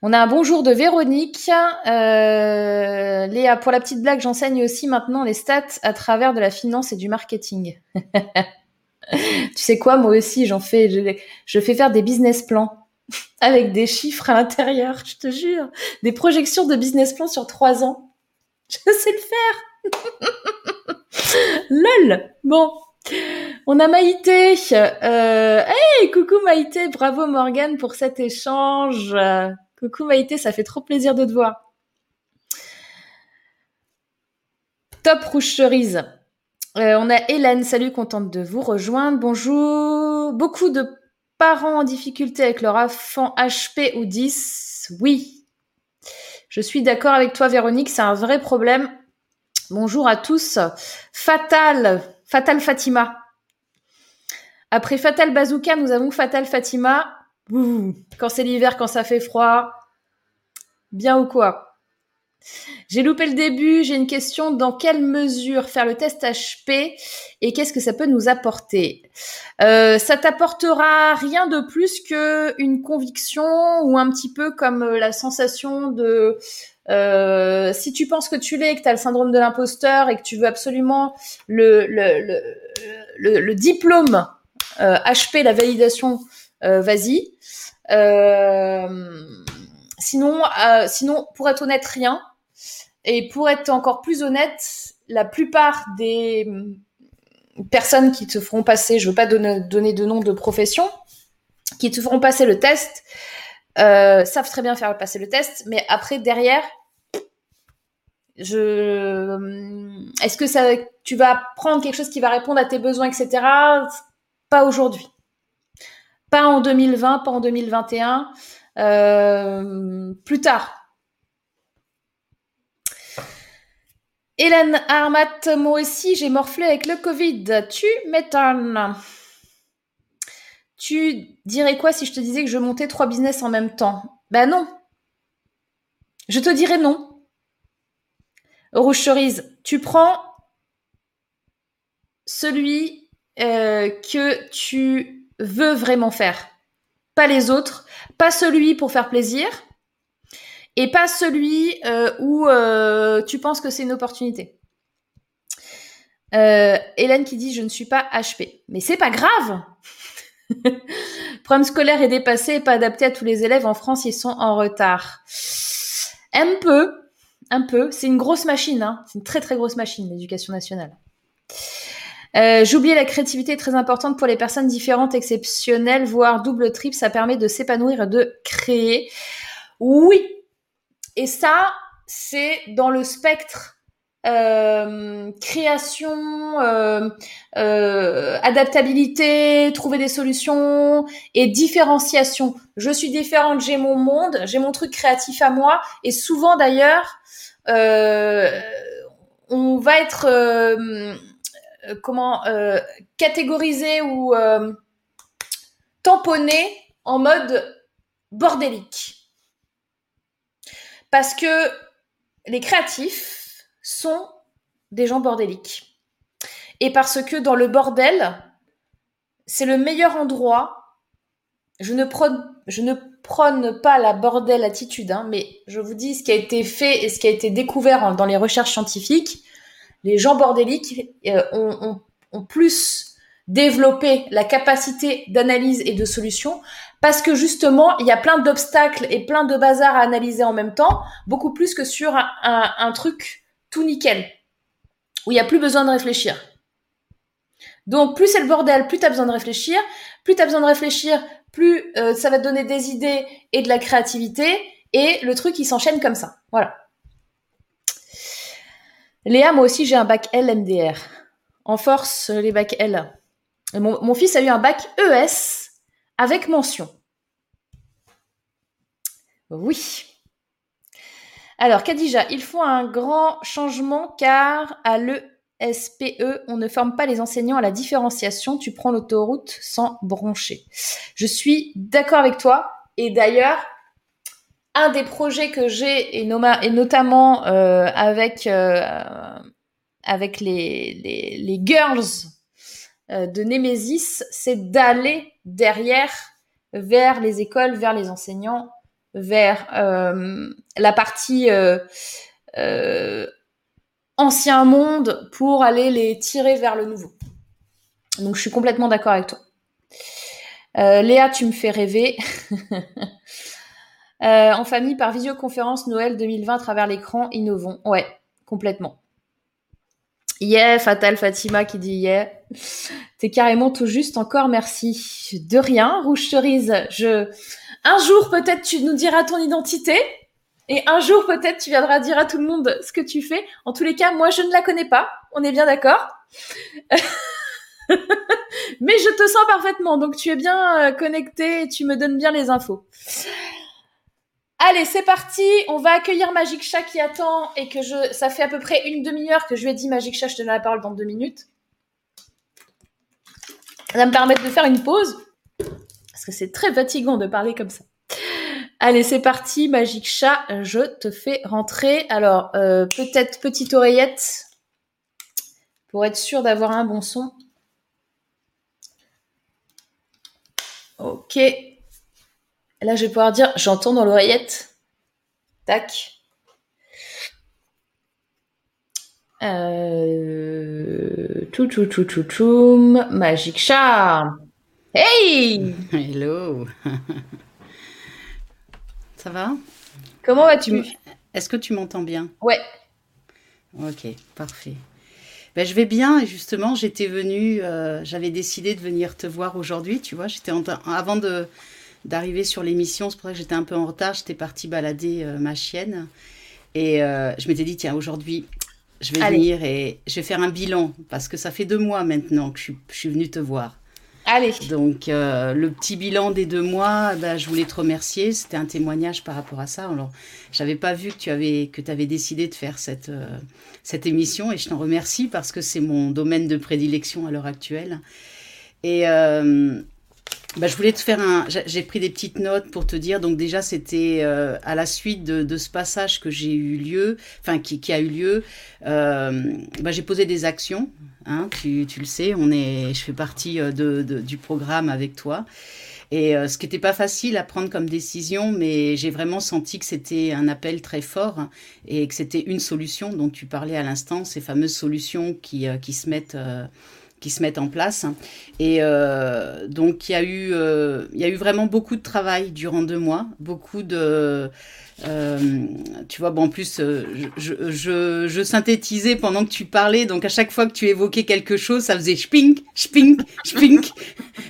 on a un bonjour de Véronique. Euh, Léa, pour la petite blague, j'enseigne aussi maintenant les stats à travers de la finance et du marketing. tu sais quoi, moi aussi, j'en fais, je, fais faire des business plans avec des chiffres à l'intérieur, je te jure, des projections de business plans sur trois ans. Je sais le faire. Lol. Bon. On a Maïté. Euh, hey, coucou Maïté. Bravo Morgane pour cet échange. Coucou Maïté, ça fait trop plaisir de te voir. Top rouge cerise. Euh, on a Hélène, salut, contente de vous rejoindre. Bonjour. Beaucoup de parents en difficulté avec leur enfant HP ou 10. Oui, je suis d'accord avec toi, Véronique, c'est un vrai problème. Bonjour à tous. Fatal, Fatal Fatima. Après Fatal Bazooka, nous avons Fatal Fatima. quand c'est l'hiver, quand ça fait froid. Bien ou quoi? J'ai loupé le début, j'ai une question. Dans quelle mesure faire le test HP et qu'est-ce que ça peut nous apporter? Euh, Ça t'apportera rien de plus que une conviction ou un petit peu comme euh, la sensation de euh, si tu penses que tu l'es, que tu as le syndrome de l'imposteur et que tu veux absolument le, diplôme HP, la validation, vas-y. Sinon, sinon, pour être honnête, rien. Et pour être encore plus honnête, la plupart des personnes qui te feront passer, je veux pas donner, de nom de profession, qui te feront passer le test, euh, savent très bien faire passer le test, mais après derrière, je, est-ce que tu vas prendre quelque chose qui va répondre à tes besoins, etc. Pas aujourd'hui, pas en 2020, pas en 2021, euh, plus tard Hélène Armat, moi aussi j'ai morflé avec le Covid. Tu m'étonnes. Tu dirais quoi si je te disais que je montais trois business en même temps? Ben non. Je te dirais non. Rouge cerise, tu prends celui euh, que tu veux vraiment faire, pas les autres, pas celui pour faire plaisir, et pas celui euh, où euh, tu penses que c'est une opportunité. Euh, Hélène qui dit je ne suis pas HP. Mais c'est pas grave. Programme scolaire est dépassé et pas adapté à tous les élèves. En France, ils sont en retard. Un peu, un peu. C'est une grosse machine. Hein. C'est une très très grosse machine, l'éducation nationale. Euh, J'oubliais la créativité est très importante pour les personnes différentes, exceptionnelles, voire double trip. Ça permet de s'épanouir et de créer. Oui, et ça, c'est dans le spectre euh, création, euh, euh, adaptabilité, trouver des solutions et différenciation. Je suis différente, j'ai mon monde, j'ai mon truc créatif à moi. Et souvent d'ailleurs, on va être comment catégorisé ou tamponné en mode bordélique. Parce que les créatifs sont des gens bordéliques. Et parce que dans le bordel, c'est le meilleur endroit. Je ne prône, je ne prône pas la bordel attitude, hein, mais je vous dis ce qui a été fait et ce qui a été découvert dans les recherches scientifiques. Les gens bordéliques euh, ont, plus développé la capacité d'analyse et de solution parce que justement, il y a plein d'obstacles et plein de bazar à analyser en même temps, beaucoup plus que sur un, truc tout nickel, où il n'y a plus besoin de réfléchir. Donc, plus c'est le bordel, plus tu as besoin de réfléchir. Plus tu as besoin de réfléchir, plus euh, ça va te donner des idées et de la créativité. Et le truc, il s'enchaîne comme ça. Voilà. Léa, moi aussi, j'ai un bac LMDR. En force, les bacs L. Mon, fils a eu un bac ES avec mention. Oui. Alors, Kadija, il faut un grand changement car à le SPE, on ne forme pas les enseignants à la différenciation, tu prends l'autoroute sans broncher. Je suis d'accord avec toi. Et d'ailleurs, un des projets que j'ai, et, notamment euh, avec, euh, avec les, girls euh, de Nemesis, c'est d'aller derrière, vers les écoles, vers les enseignants, vers la partie ancien monde pour aller les tirer vers le nouveau. Donc je suis complètement d'accord avec toi. Léa, tu me fais rêver. Euh, en famille par visioconférence Noël 2020 à travers l'écran, innovons. Ouais, complètement. Yeah, Fatal Fatima qui dit yeah. T'es carrément tout juste encore, merci. De rien, Rouge Cerise. Je, un jour peut-être tu nous diras ton identité. Et un jour, peut-être, tu viendras dire à tout le monde ce que tu fais. En tous les cas, moi, je ne la connais pas. On est bien d'accord. Mais je te sens parfaitement. Donc, tu es bien euh, connecté et tu me donnes bien les infos. Allez, c'est parti. On va accueillir Magic Chat qui attend et que je, ça fait à peu près une demi-heure que je lui ai dit Magic Chat, je te donne la parole dans deux minutes. Ça va me permettre de faire une pause parce que c'est très fatigant de parler comme ça. Allez, c'est parti, Magique Chat, je te fais rentrer. Alors, euh, peut-être petite oreillette pour être sûr d'avoir un bon son. Ok. Là, je vais pouvoir dire, j'entends dans l'oreillette. Tac. Euh... Tout, tout, tout, tout, tout. Magique Chat. Hey Hello Ça va? Comment vas-tu? Est-ce que tu m'entends bien? Ouais. Ok, parfait. Ben, je vais bien et justement, j'étais venue, euh, j'avais décidé de venir te voir aujourd'hui, tu vois. J'étais avant de d'arriver sur l'émission, c'est pour ça que j'étais un peu en retard. J'étais partie balader euh, ma chienne et euh, je m'étais dit tiens aujourd'hui, je vais venir et je vais faire un bilan parce que ça fait deux mois maintenant que je suis venue te voir. Allez. Donc, euh, le petit bilan des deux mois, bah, je voulais te remercier. C'était un témoignage par rapport à ça. Alors, j'avais pas vu que tu avais, que avais décidé de faire cette, euh, cette émission et je t'en remercie parce que c'est mon domaine de prédilection à l'heure actuelle. Et euh, bah, je voulais te faire un. J'ai pris des petites notes pour te dire. Donc déjà, c'était euh, à la suite de, ce passage que j'ai eu lieu, enfin qui, a eu lieu. Euh, bah, j'ai posé des actions. Hein, tu, le sais, on est. Je fais partie euh, de, du programme avec toi. Et ce qui n'était pas facile à prendre comme décision, mais j'ai vraiment senti que c'était un appel très fort et que c'était une solution dont tu parlais à l'instant, ces fameuses solutions qui, qui se mettent qui se mettent en place. Et euh, donc, il y, a eu, euh, il y a eu vraiment beaucoup de travail durant deux mois, beaucoup de... Euh, tu vois, bon, en plus, je, synthétisais pendant que tu parlais, donc à chaque fois que tu évoquais quelque chose, ça faisait spink, spink, spink.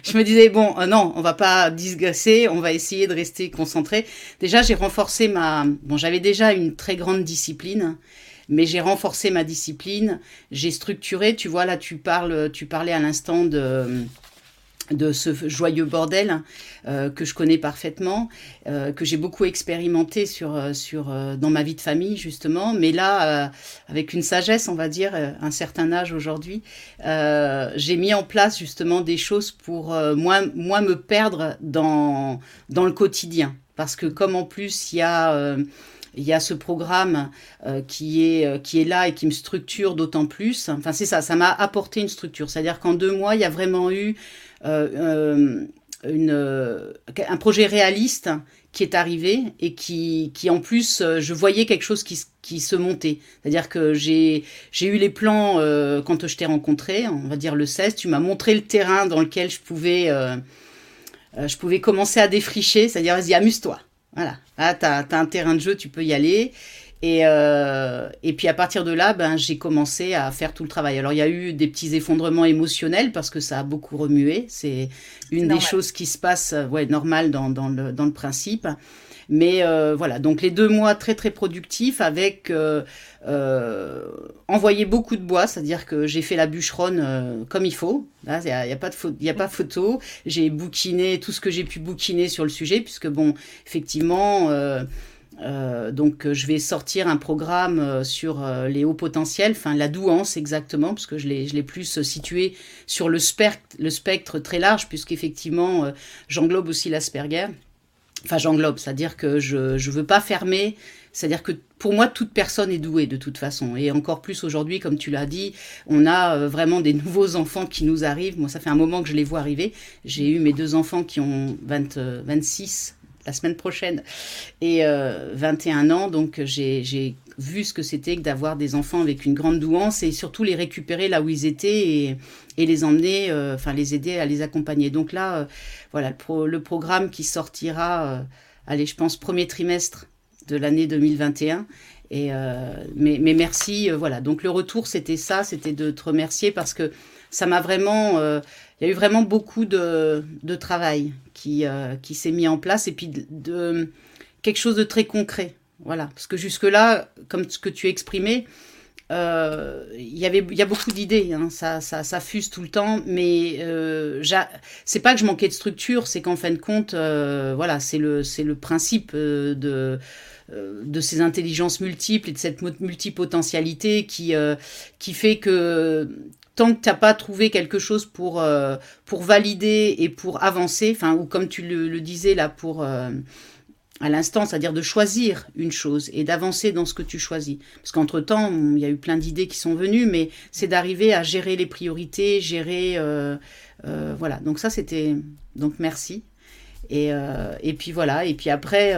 je me disais, bon, non, on va pas digresser, on va essayer de rester concentré. Déjà, j'ai renforcé ma... Bon, j'avais déjà une très grande discipline mais j'ai renforcé ma discipline, j'ai structuré, tu vois, là tu parles, tu parlais à l'instant de de ce joyeux bordel euh, que je connais parfaitement, euh, que j'ai beaucoup expérimenté sur, euh, sur, dans ma vie de famille justement, mais là, avec une sagesse, on va dire, un certain âge aujourd'hui, j'ai mis en place justement des choses pour moins, moins me perdre dans, dans le quotidien. Parce que comme en plus il y a il y a ce programme euh, qui, est, euh, qui est là et qui me structure d'autant plus. Enfin, c'est ça, ça m'a apporté une structure. C'est-à-dire qu'en deux mois, il y a vraiment eu euh, un projet réaliste qui est arrivé et qui, qui en plus, je voyais quelque chose qui, qui se montait. C'est-à-dire que j'ai eu les plans quand je t'ai rencontré, on va dire le 16, tu m'as montré le terrain dans lequel je pouvais, je pouvais commencer à défricher, c'est-à-dire vas-y, amuse-toi. Voilà. Là, tu as, un terrain de jeu, tu peux y aller. Et, euh, et puis à partir de là, ben, j'ai commencé à faire tout le travail. Alors il y a eu des petits effondrements émotionnels parce que ça a beaucoup remué. C'est une des choses qui se passe, ouais, normal dans, dans, le, dans le principe. Mais euh, voilà, donc les deux mois très très productifs avec euh, euh, envoyer beaucoup de bois, c'est-à-dire que j'ai fait la bûcheronne comme il faut. Il n'y a, pas de photo. J'ai bouquiné tout ce que j'ai pu bouquiner sur le sujet, puisque bon, effectivement Euh, donc je vais sortir un programme sur les hauts potentiels, enfin la douance exactement, parce que je l'ai plus situé sur le spectre, le spectre très large, puisqu'effectivement j'englobe aussi l'Asperger. Enfin j'englobe, c'est-à-dire que je ne veux pas fermer c'est-à-dire que pour moi, toute personne est douée de toute façon. Et encore plus aujourd'hui, comme tu l'as dit, on a euh, vraiment des nouveaux enfants qui nous arrivent. Moi, ça fait un moment que je les vois arriver. J'ai eu mes deux enfants qui ont 20, 26 euh, la semaine prochaine et 21 euh, ans. Donc, j'ai vu ce que c'était que d'avoir des enfants avec une grande douance et surtout les récupérer là où ils étaient et, les emmener, enfin les aider à les accompagner. Donc là, voilà, le, le, programme qui sortira, allez, je pense, premier trimestre de l'année 2021. Et euh, mais, mais, merci, euh, voilà. Donc le retour, c'était ça, c'était de te remercier parce que ça m'a vraiment, euh, il y a eu vraiment beaucoup de, de travail qui, qui s'est mis en place et puis de, quelque chose de très concret, voilà. Parce que jusque là, comme ce que tu exprimais, il y il y a beaucoup d'idées hein. ça, ça, ça fuse tout le temps mais c'est pas que je manquais de structure c'est qu'en fin de compte voilà c'est le c'est le principe de de ces intelligences multiples et de cette multipotentialité qui, euh, qui fait que tant que tu n'as pas trouvé quelque chose pour, euh, pour valider et pour avancer, enfin, ou comme tu le, disais là pour à l'instant, c'est-à-dire de choisir une chose et d'avancer dans ce que tu choisis. Parce qu'entre-temps, il y a eu plein d'idées qui sont venues, mais c'est d'arriver à gérer les priorités, gérer... voilà, donc ça c'était... Donc merci. Et, et puis voilà, et puis après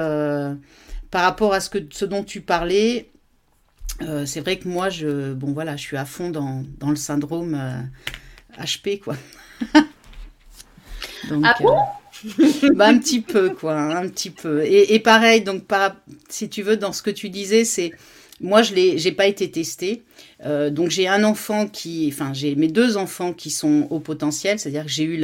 par rapport à ce, que, ce dont tu parlais, euh, c'est vrai que moi, je, bon, voilà, je suis à fond dans, le syndrome HP, euh, quoi. donc, ah bon euh, bah, Un petit peu, quoi, un petit peu. Et, pareil, donc, si tu veux, dans ce que tu disais, c'est moi, je n'ai pas été testée. Euh, donc, j'ai un enfant qui, enfin, j'ai mes deux enfants qui sont au potentiel, c'est-à-dire que j'ai eu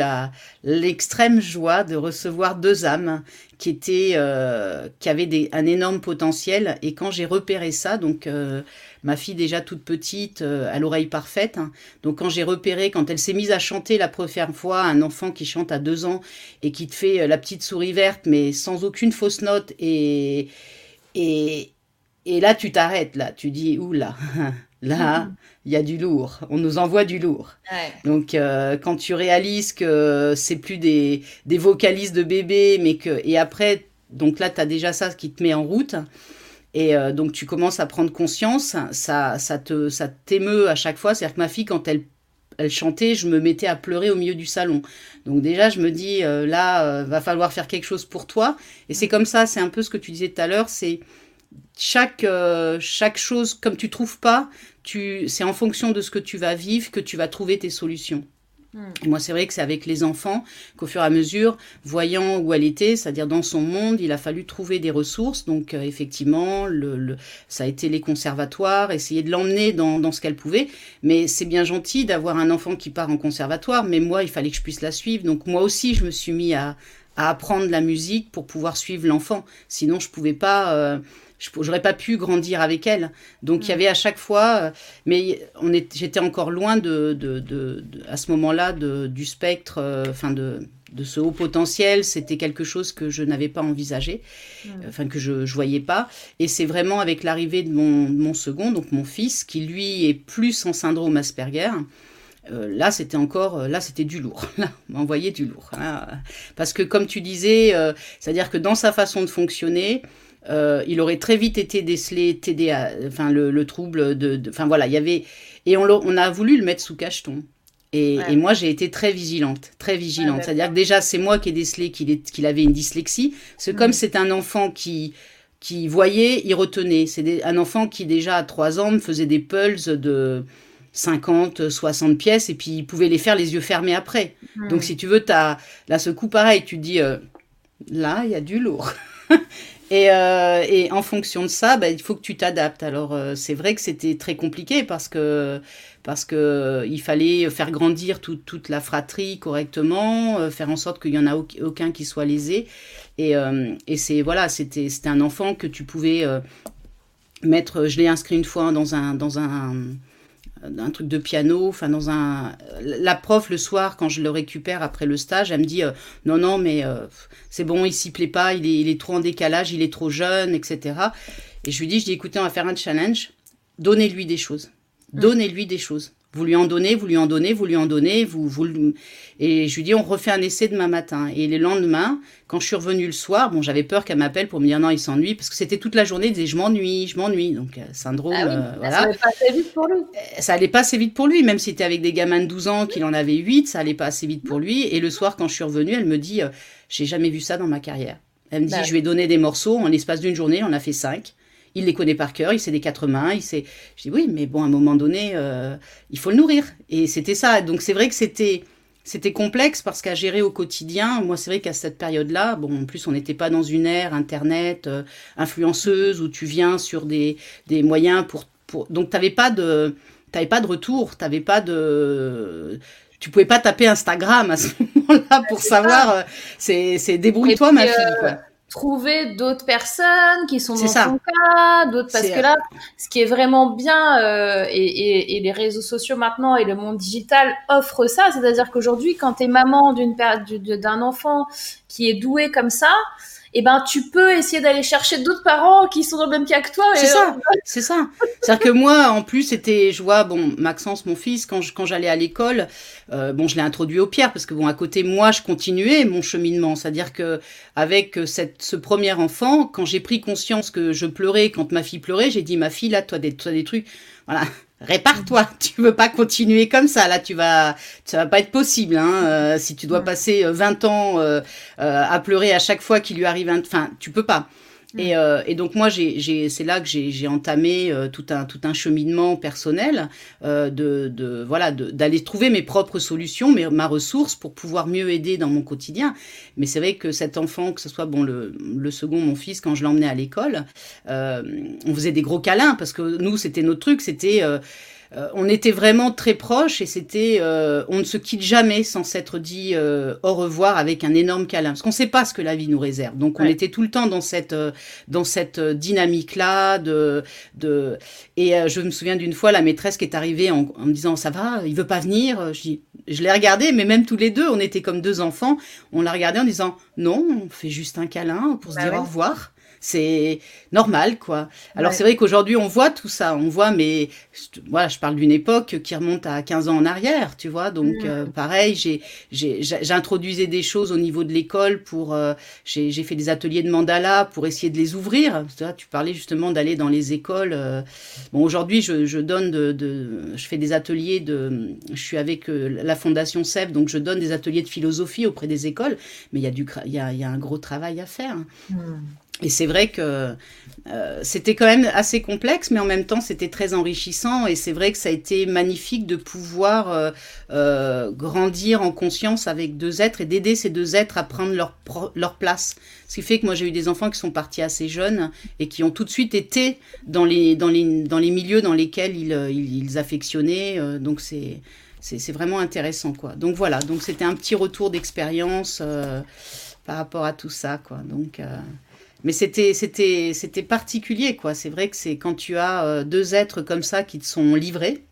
l'extrême joie de recevoir deux âmes qui étaient, euh, qui avaient des, un énorme potentiel. Et quand j'ai repéré ça, donc euh, ma fille déjà toute petite, à l'oreille parfaite, hein, donc quand j'ai repéré, quand elle s'est mise à chanter la première fois, un enfant qui chante à deux ans et qui te fait la petite souris verte, mais sans aucune fausse note et et, et là, tu t'arrêtes, là, tu dis, oula, là, il y a du lourd, on nous envoie du lourd. Donc, euh, quand tu réalises que c'est plus des, des vocalises de bébé, mais que, et après, donc là, tu as déjà ça qui te met en route. Et euh, donc, tu commences à prendre conscience, ça, ça te, ça t'émeut à chaque fois. C'est-à-dire que ma fille, quand elle, elle chantait, je me mettais à pleurer au milieu du salon. Donc déjà, je me dis, euh, là, va falloir faire quelque chose pour toi. Et c'est comme ça, c'est un peu ce que tu disais tout à l'heure, c'est chaque, euh, chaque chose, comme tu trouves pas, tu, c'est en fonction de ce que tu vas vivre que tu vas trouver tes solutions. Hmm. Moi, c'est vrai que c'est avec les enfants qu'au fur et à mesure, voyant où elle était, c'est-à-dire dans son monde, il a fallu trouver des ressources. Donc, euh, effectivement, le, ça a été les conservatoires, essayer de l'emmener dans, dans, ce qu'elle pouvait. Mais c'est bien gentil d'avoir un enfant qui part en conservatoire, mais moi, il fallait que je puisse la suivre. Donc, moi aussi, je me suis mis à, à apprendre la musique pour pouvoir suivre l'enfant. Sinon, je pouvais pas. Euh, j'aurais pas pu grandir avec elle. Donc il y mm. avait à chaque fois, euh, mais on est, j'étais encore loin de, de, de, à ce moment-là du spectre, euh, enfin de, de ce haut potentiel. C'était quelque chose que je n'avais pas envisagé, mm. enfin que je ne voyais pas. Et c'est vraiment avec l'arrivée de mon, mon, second, donc mon fils, qui lui est plus en syndrome Asperger. Euh, là, c'était encore, là, c'était du lourd. Là, m'envoyait du lourd. Hein. Parce que, comme tu disais, c'est-à-dire que dans sa façon de fonctionner, euh, il aurait très vite été décelé TDA, enfin le, trouble de, enfin voilà, il y avait et on, on, a voulu le mettre sous cacheton. Et, et moi, j'ai été très vigilante, très vigilante. C'est-à-dire que déjà, c'est moi qui ai décelé qu'il avait une dyslexie. C'est comme mhm. c'est un enfant qui qui voyait, il retenait. C'est un enfant qui déjà à 3 ans me faisait des pulses de 50, 60 pièces et puis il pouvait les faire les yeux fermés après. Mhm. Donc si tu veux, as, là ce coup pareil, tu dis euh, là il y a du lourd. Euh, et, en fonction de ça, bah, il faut que tu t'adaptes. Alors euh, c'est vrai que c'était très compliqué parce que parce que il fallait faire grandir toute la fratrie correctement, euh, faire en sorte qu'il y en a aucun qui soit lésé. Et, et c'est voilà, c'était c'était un enfant que tu pouvais mettre. Je l'ai inscrit une fois dans un dans un un truc de piano, enfin dans un. La prof le soir quand je le récupère après le stage, elle me dit non non mais c'est bon, il s'y plaît pas, il est, il est trop en décalage, il est trop jeune, etc. Et je lui dis, je dis écoutez, on va faire un challenge, donnez-lui des choses, mm. donnez-lui des choses. Vous lui en donnez, vous lui en donnez, vous lui en donnez, vous, vous et je lui dis on refait un essai demain matin. Et le lendemain, quand je suis revenue le soir, bon j'avais peur qu'elle m'appelle pour me dire non il s'ennuie parce que c'était toute la journée, il disait je m'ennuie, je m'ennuie, donc euh, syndrome. Ah euh, voilà. Ça allait pas assez vite pour lui. Euh, ça allait pas assez vite pour lui, même si c'était avec des gamins de 12 ans qu'il en avait 8, ça allait pas assez vite pour lui. Et le soir quand je suis revenue, elle me dit j'ai jamais vu ça dans ma carrière. Elle me dit bah je lui ai donné des morceaux en l'espace d'une journée, on en a fait cinq il les connaît par cœur, il sait des quatre mains, il sait. Je dis oui, mais bon, à un moment donné, euh, il faut le nourrir. Et c'était ça. Donc c'est vrai que c'était c'était complexe parce qu'à gérer au quotidien, moi c'est vrai qu'à cette période-là, bon, en plus on n'était pas dans une ère internet euh, influenceuse où tu viens sur des, des moyens pour, pour... donc t'avais pas de t'avais pas de retour, t'avais pas de tu pouvais pas taper Instagram à ce moment-là pour savoir. Euh, c'est c'est débrouille-toi ma fille. Quoi trouver d'autres personnes qui sont dans ça. ton cas, d'autres parce que là, ce qui est vraiment bien euh, et, et, et, les réseaux sociaux maintenant et le monde digital offrent ça, c'est-à-dire qu'aujourd'hui, quand tu es maman d'une d'un enfant qui est doué comme ça, eh ben tu peux essayer d'aller chercher d'autres parents qui sont dans le même cas que toi. C'est ça, c'est ça. C'est-à-dire que moi, en plus, c'était, je vois, bon, Maxence, mon fils, quand quand j'allais à l'école, euh, bon, je l'ai introduit au Pierre parce que bon, à côté moi, je continuais mon cheminement. C'est-à-dire que avec cette, ce premier enfant, quand j'ai pris conscience que je pleurais quand ma fille pleurait, j'ai dit ma fille là, toi des, toi des trucs, voilà répare-toi. Tu veux pas continuer comme ça. Là, tu vas, ça va pas être possible. Hein, euh, si tu dois passer 20 euh, ans euh, à pleurer à chaque fois qu'il lui arrive un, enfin, tu peux pas. Et, euh, et, donc moi, j'ai, c'est là que j'ai, entamé euh, tout un tout un cheminement personnel euh, de, de, voilà d'aller trouver mes propres solutions, mes, ma ressource pour pouvoir mieux aider dans mon quotidien. Mais c'est vrai que cet enfant, que ce soit bon le, le second, mon fils, quand je l'emmenais à l'école, euh, on faisait des gros câlins parce que nous, c'était notre truc, c'était euh, on était vraiment très proches et c'était, euh, on ne se quitte jamais sans s'être dit euh, au revoir avec un énorme câlin, parce qu'on ne sait pas ce que la vie nous réserve. Donc on était tout le temps dans cette, dans cette dynamique-là de, de. Et je me souviens d'une fois la maîtresse qui est arrivée en, me disant ça va, il veut pas venir? Je, je l'ai regardé, mais même tous les deux, on était comme deux enfants. On l'a regardé en disant non, on fait juste un câlin pour se bah dire au revoir c'est normal, quoi. Alors c'est vrai qu'aujourd'hui on voit tout ça, on voit, mais voilà, je parle d'une époque qui remonte à 15 ans en arrière, tu vois. Donc euh, pareil, j'ai j'ai des choses au niveau de l'école pour euh, j'ai fait des ateliers de mandala pour essayer de les ouvrir. Tu, vois, tu parlais justement d'aller dans les écoles. Euh. Bon aujourd'hui je, je donne de, de, je fais des ateliers de je suis avec la fondation SEV, donc je donne des ateliers de philosophie auprès des écoles, mais il y a du il y a, y a un gros travail à faire. Mm. Et c'est vrai que euh, c'était quand même assez complexe, mais en même temps c'était très enrichissant. Et c'est vrai que ça a été magnifique de pouvoir euh, euh, grandir en conscience avec deux êtres et d'aider ces deux êtres à prendre leur, leur place. Ce qui fait que moi j'ai eu des enfants qui sont partis assez jeunes et qui ont tout de suite été dans les, dans les, dans les milieux dans lesquels ils, ils, ils affectionnaient. donc c'est c'est vraiment intéressant quoi. Donc voilà, donc c'était un petit retour d'expérience par rapport à tout ça quoi. Donc mais c'était c'était c'était particulier quoi. C'est vrai que c'est quand tu as euh, deux êtres comme ça qui te sont livrés.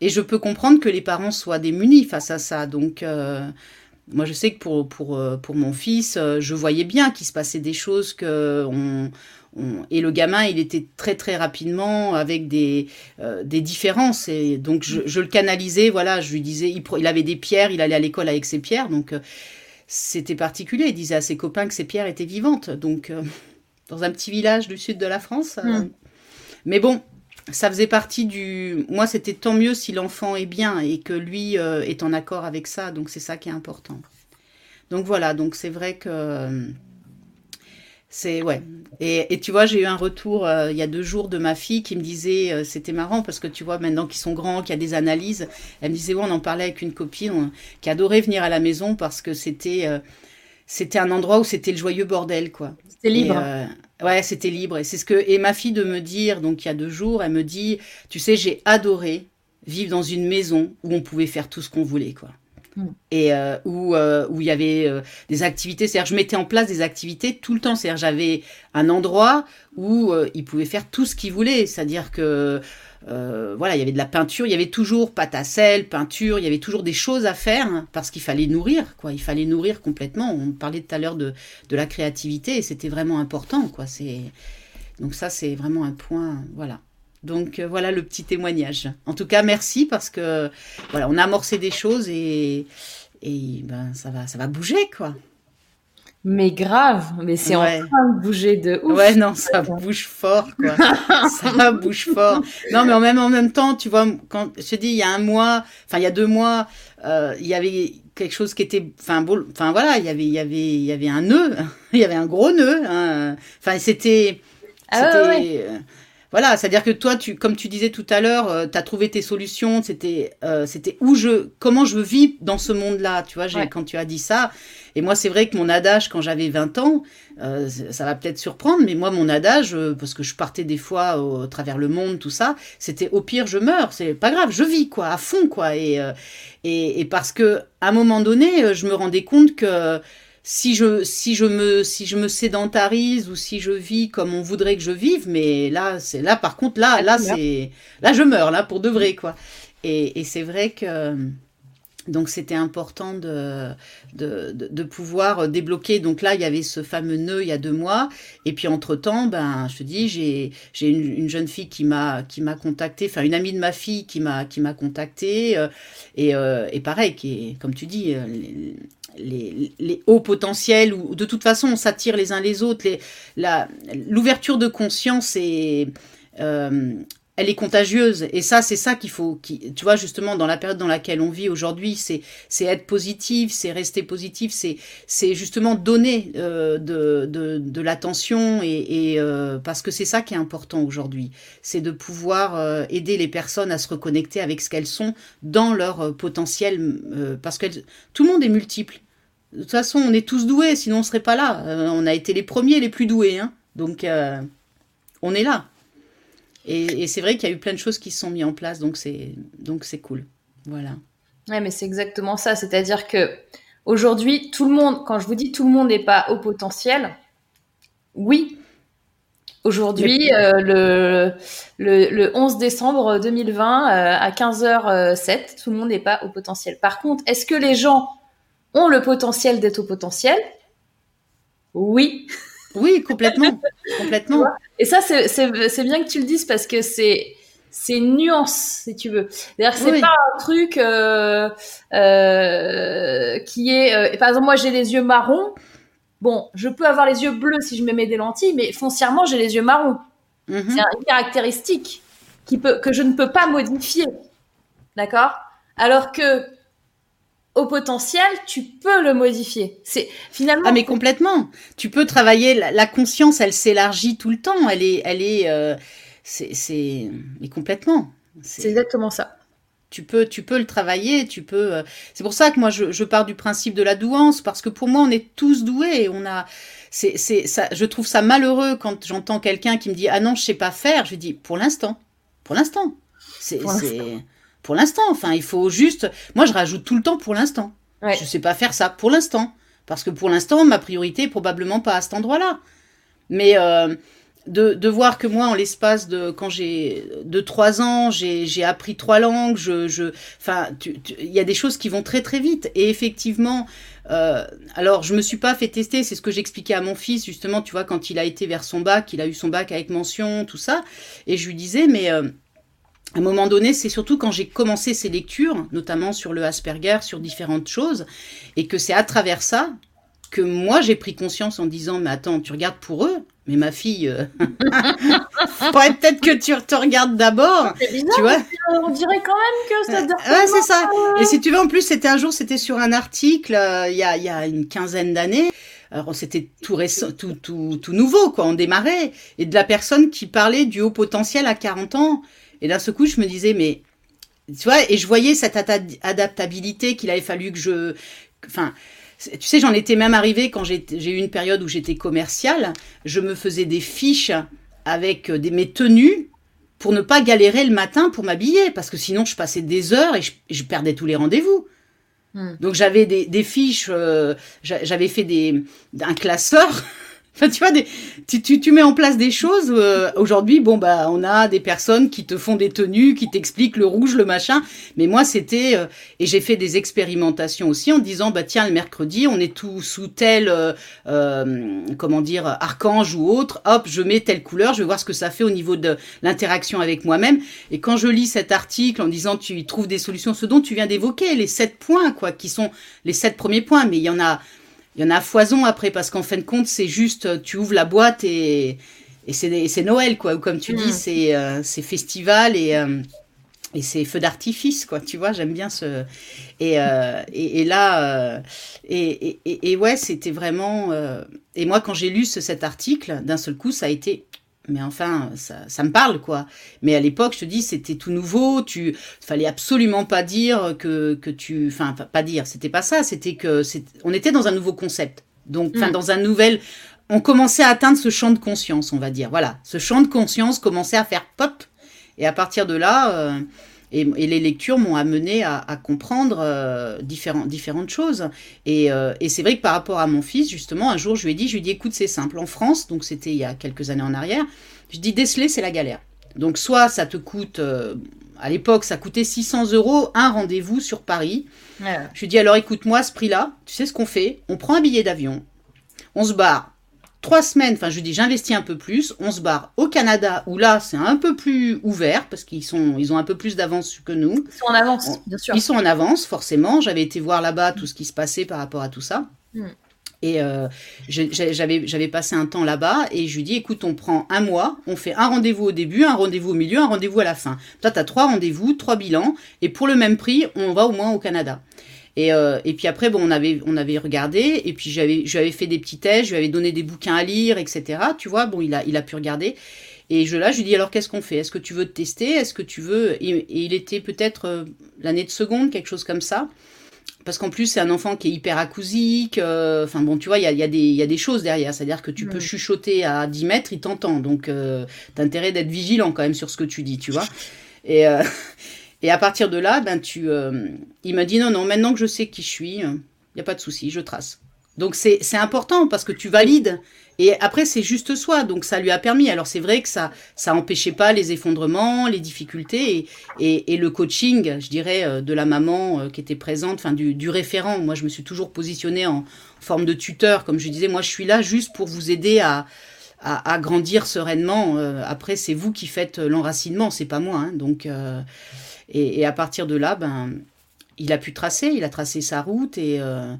Et je peux comprendre que les parents soient démunis face à ça. Donc euh, moi je sais que pour pour euh, pour mon fils, je voyais bien qu'il se passait des choses que on, et le gamin, il était très très rapidement avec des, des différences. Et donc je, le canalisais, voilà, je lui disais, il, il avait des pierres, il allait à l'école avec ses pierres. Donc c'était particulier. Il disait à ses copains que ses pierres étaient vivantes. Donc, euh, dans un petit village du sud de la France. Euh, hmm. Mais bon, ça faisait partie du. Moi, c'était tant mieux si l'enfant est bien et que lui euh, est en accord avec ça. Donc, c'est ça qui est important. Donc, voilà. Donc, c'est vrai que c'est ouais. Et, et, tu vois, j'ai eu un retour euh, il y a deux jours de ma fille qui me disait, euh, c'était marrant parce que tu vois maintenant qu'ils sont grands, qu'il y a des analyses, elle me disait ouais, on en parlait avec une copine qui adorait venir à la maison parce que c'était euh, c'était un endroit où c'était le joyeux bordel quoi. C'était libre. ouais, c'était libre. Et c'est ce que et ma fille de me dire donc il y a deux jours, elle me dit, tu sais, j'ai adoré vivre dans une maison où on pouvait faire tout ce qu'on voulait quoi. Mm. Et euh, où, où il y avait des activités, c'est-à-dire je mettais en place des activités tout le temps, c'est-à-dire j'avais un endroit où ils pouvaient faire tout ce qu'ils voulaient, c'est-à-dire que euh, voilà, il y avait de la peinture, il y avait toujours pâte à sel, peinture, il y avait toujours des choses à faire hein, parce qu'il fallait nourrir, quoi. Il fallait nourrir complètement. On parlait tout à l'heure de, de la créativité et c'était vraiment important, quoi. C'est donc ça, c'est vraiment un point, voilà. Donc euh, voilà le petit témoignage. En tout cas, merci parce que voilà, on a amorcé des choses et et ben ça va ça va bouger, quoi. Mais grave, mais c'est en train de bouger de ouf. Ouais, non, ça bouge fort, quoi. ça bouge fort. Non, mais en même, en même temps, tu vois, quand je te dis, il y a un mois, enfin, il y a deux mois, euh, il y avait quelque chose qui était, enfin, bon, enfin, voilà, il y avait, il y avait, il y avait un nœud, il y avait un gros nœud, hein. Enfin, c'était, ah, ouais, euh, voilà, c'est-à-dire que toi, tu, comme tu disais tout à l'heure, euh, tu as trouvé tes solutions, c'était euh, c'était où je, comment je vis dans ce monde-là, tu vois, quand tu as dit ça. Et moi, c'est vrai que mon adage, quand j'avais 20 ans, euh, ça va peut-être surprendre, mais moi, mon adage, parce que je partais des fois au, travers le monde, tout ça, c'était au pire, je meurs, c'est pas grave, je vis, quoi, à fond, quoi. Et, et, et parce que, à un moment donné, je me rendais compte que si je, si je me, si je me sédentarise ou si je vis comme on voudrait que je vive, mais là, c'est là, par contre, là, là, c'est, là, je meurs, là, pour de vrai, quoi. Et, et c'est vrai que, donc, c'était important de, de, de, pouvoir débloquer. Donc là, il y avait ce fameux nœud il y a deux mois. Et puis, entre-temps, ben, je te dis, j'ai, j'ai une, une, jeune fille qui m'a, qui m'a contacté, enfin, une amie de ma fille qui m'a, qui m'a contacté. Euh, et, euh, et pareil, qui est, comme tu dis, euh, les, hauts potentiels, ou de toute façon on s'attire les uns les autres, l'ouverture de conscience est, euh, elle est contagieuse. Et ça, c'est ça qu'il faut, qui, tu vois, justement, dans la période dans laquelle on vit aujourd'hui, c'est, c'est être positif, c'est rester positif, c'est, c'est justement donner euh, de, de, l'attention et, euh, parce que c'est ça qui est important aujourd'hui, c'est de pouvoir aider les personnes à se reconnecter avec ce qu'elles sont dans leur potentiel, parce que tout le monde est multiple. De toute façon, on est tous doués, sinon on serait pas là. Euh, on a été les premiers les plus doués, hein. donc euh, on est là. Et, c'est vrai qu'il y a eu plein de choses qui se sont mises en place, donc c'est donc c'est cool. Voilà. Ouais, mais c'est exactement ça. C'est-à-dire que aujourd'hui, tout le monde, quand je vous dis tout le monde n'est pas au potentiel, oui. Aujourd'hui, euh, le, le, le, 11 décembre 2020 à 15h07, tout le monde n'est pas au potentiel. Par contre, est-ce que les gens ont le potentiel d'être au potentiel? Oui. Oui, complètement. complètement. Et ça, c'est bien que tu le dises parce que c'est c'est une nuance, si tu veux. D'ailleurs, c'est pas un truc euh, euh, qui est. Euh, par exemple, moi, j'ai les yeux marrons. Bon, je peux avoir les yeux bleus si je me mets des lentilles, mais foncièrement, j'ai les yeux marrons. Mm-hmm. C'est une caractéristique qui peut que je ne peux pas modifier. D'accord? Alors que au potentiel, tu peux le modifier. C'est finalement. Ah mais complètement. Tu peux travailler la, conscience, elle s'élargit tout le temps. Elle est, elle est, euh, c'est, mais complètement. C'est exactement ça. Tu peux, tu peux le travailler. Tu peux. Euh, c'est pour ça que moi je, je, pars du principe de la douance parce que pour moi on est tous doués. On a. C'est, c'est ça. Je trouve ça malheureux quand j'entends quelqu'un qui me dit ah non je sais pas faire. Je dis pour l'instant, pour l'instant. C'est, c'est pour l'instant. Enfin, il faut juste. Moi, je rajoute tout le temps pour l'instant. Je Je sais pas faire ça pour l'instant. Parce que pour l'instant, ma priorité est probablement pas à cet endroit-là. Mais euh, de, de, voir que moi, en l'espace de quand j'ai de trois ans, j'ai appris trois langues. Je, je, enfin, il y a des choses qui vont très très vite. Et effectivement, euh, alors je me suis pas fait tester. C'est ce que j'expliquais à mon fils justement. Tu vois, quand il a été vers son bac, il a eu son bac avec mention, tout ça. Et je lui disais, mais euh, à un moment donné, c'est surtout quand j'ai commencé ces lectures, notamment sur le Asperger, sur différentes choses, et que c'est à travers ça que moi j'ai pris conscience en disant mais attends tu regardes pour eux mais ma fille euh... faudrait peut-être que tu te regardes d'abord tu vois on dirait quand même que ça ouais c'est ça et si tu veux en plus c'était un jour c'était sur un article euh, il y, a, y a une quinzaine d'années alors c'était tout récent, tout, tout, tout nouveau, quoi. On démarrait. Et de la personne qui parlait du haut potentiel à 40 ans. Et d'un ce coup, je me disais, mais, tu vois, et je voyais cette adaptabilité qu'il avait fallu que je, enfin, tu sais, j'en étais même arrivé quand j'ai eu une période où j'étais commerciale, je me faisais des fiches avec des, mes tenues pour ne pas galérer le matin pour m'habiller, parce que sinon je passais des heures et je, perdais tous les rendez-vous. Hmm. Donc j'avais des, des, fiches, euh, j'avais fait des, un classeur Enfin, tu vois, des, tu, tu, tu, mets en place des choses. Euh, aujourd'hui, bon, bah, on a des personnes qui te font des tenues, qui t'expliquent le rouge, le machin. Mais moi, c'était. Euh, et j'ai fait des expérimentations aussi en disant, bah, tiens, le mercredi, on est tout sous tel. Euh, comment dire, archange ou autre. Hop, je mets telle couleur, je vais voir ce que ça fait au niveau de l'interaction avec moi-même. Et quand je lis cet article en disant, tu y trouves des solutions, ce dont tu viens d'évoquer, les sept points, quoi, qui sont les sept premiers points, mais il y en a il y en a à foison après, parce qu'en fin de compte, c'est juste, euh, tu ouvres la boîte et, et c'est Noël, quoi. Ou comme tu dis, mm. euh, c'est festival et, euh, et c'est feu d'artifice, quoi. Tu vois, j'aime bien ce. Et, et, et, là, et, et, ouais, c'était vraiment. et moi, quand j'ai lu cet article, d'un seul coup, ça a été mais enfin, ça, me parle, quoi. Mais à l'époque, je te dis, c'était tout nouveau. Tu, fallait absolument pas dire que, que tu, enfin, pas dire, c'était pas ça. C'était que, on était dans un nouveau concept. Donc, enfin, mm. dans un nouvel, on commençait à atteindre ce champ de conscience, on va dire. Voilà, ce champ de conscience commençait à faire pop. Et à partir de là, euh, et, les lectures m'ont amené à, comprendre euh, différentes choses. Euh, et, c'est vrai que par rapport à mon fils, justement, un jour, je lui ai dit, je lui ai dit, écoute, c'est simple. En France, donc c'était il y a quelques années en arrière, je dis, déceler, c'est la galère. Donc soit ça te coûte, euh, à l'époque, ça coûtait 600 euros un rendez-vous sur Paris. Je lui dis, alors écoute-moi, ce prix-là, tu sais ce qu'on fait? On prend un billet d'avion, on se barre trois semaines, enfin je dis j'investis un peu plus, on se barre au Canada où là c'est un peu plus ouvert parce qu'ils sont ils ont un peu plus d'avance que nous. Ils sont en avance, bien sûr. Ils sont en avance forcément. J'avais été voir là-bas tout ce qui se passait par rapport à tout ça. Hmm. Et euh, j'avais j'avais passé un temps là-bas et je lui dis écoute on prend un mois, on fait un rendez-vous au début, un rendez-vous au milieu, un rendez-vous à la fin. Toi tu as trois rendez-vous, trois bilans et pour le même prix on va au moins au Canada. Et, euh, et puis après, bon, on avait, on avait regardé, et puis j'avais, je lui avais fait des petits tests, je lui avais donné des bouquins à lire, etc. Tu vois, bon, il a, il a pu regarder. Et je là, je lui dis alors qu'est-ce qu'on fait? Est-ce que tu veux te tester? Est-ce que tu veux? Et, il était peut-être euh, l'année de seconde, quelque chose comme ça. Parce qu'en plus, c'est un enfant qui est hyper acousique. Euh, enfin bon, tu vois, il y a, y, a y a, des choses derrière. C'est-à-dire que tu peux chuchoter à 10 mètres, il t'entend. Donc, t'as intérêt d'être vigilant quand même sur ce que tu dis, tu vois. Et, et à partir de là, ben, tu, euh, il m'a dit non, non, maintenant que je sais qui je suis, il euh, n'y a pas de souci, je trace. Donc c'est important parce que tu valides. Et après, c'est juste soi. Donc ça lui a permis. Alors c'est vrai que ça ça empêchait pas les effondrements, les difficultés et, et, le coaching, je dirais, euh, de la maman qui était présente, enfin du, du, référent. Moi, je me suis toujours positionnée en forme de tuteur. Comme je disais, moi, je suis là juste pour vous aider à, à, grandir sereinement. après, c'est vous qui faites l'enracinement, c'est pas moi. Hein. Donc et, à partir de là, ben, il a pu tracer, il a tracé sa route et, euh,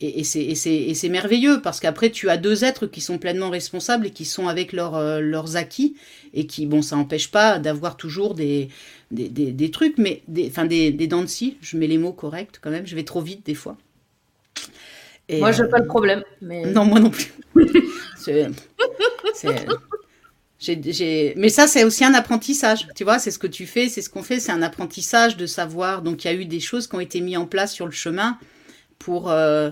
et, c'est merveilleux parce qu'après, tu as deux êtres qui sont pleinement responsables et qui sont avec euh, leurs acquis et qui, bon, ça n'empêche pas d'avoir toujours des, des, des, trucs, mais des, enfin, des, des dents de scie, je mets les mots corrects quand même, je vais trop vite des fois. moi, je n'ai pas le problème. Mais... Non, moi non plus. c'est mais ça, c'est aussi un apprentissage. Tu vois, c'est ce que tu fais, c'est ce qu'on fait, c'est un apprentissage de savoir. Donc, il y a eu des choses qui ont été mises en place sur le chemin pour, euh,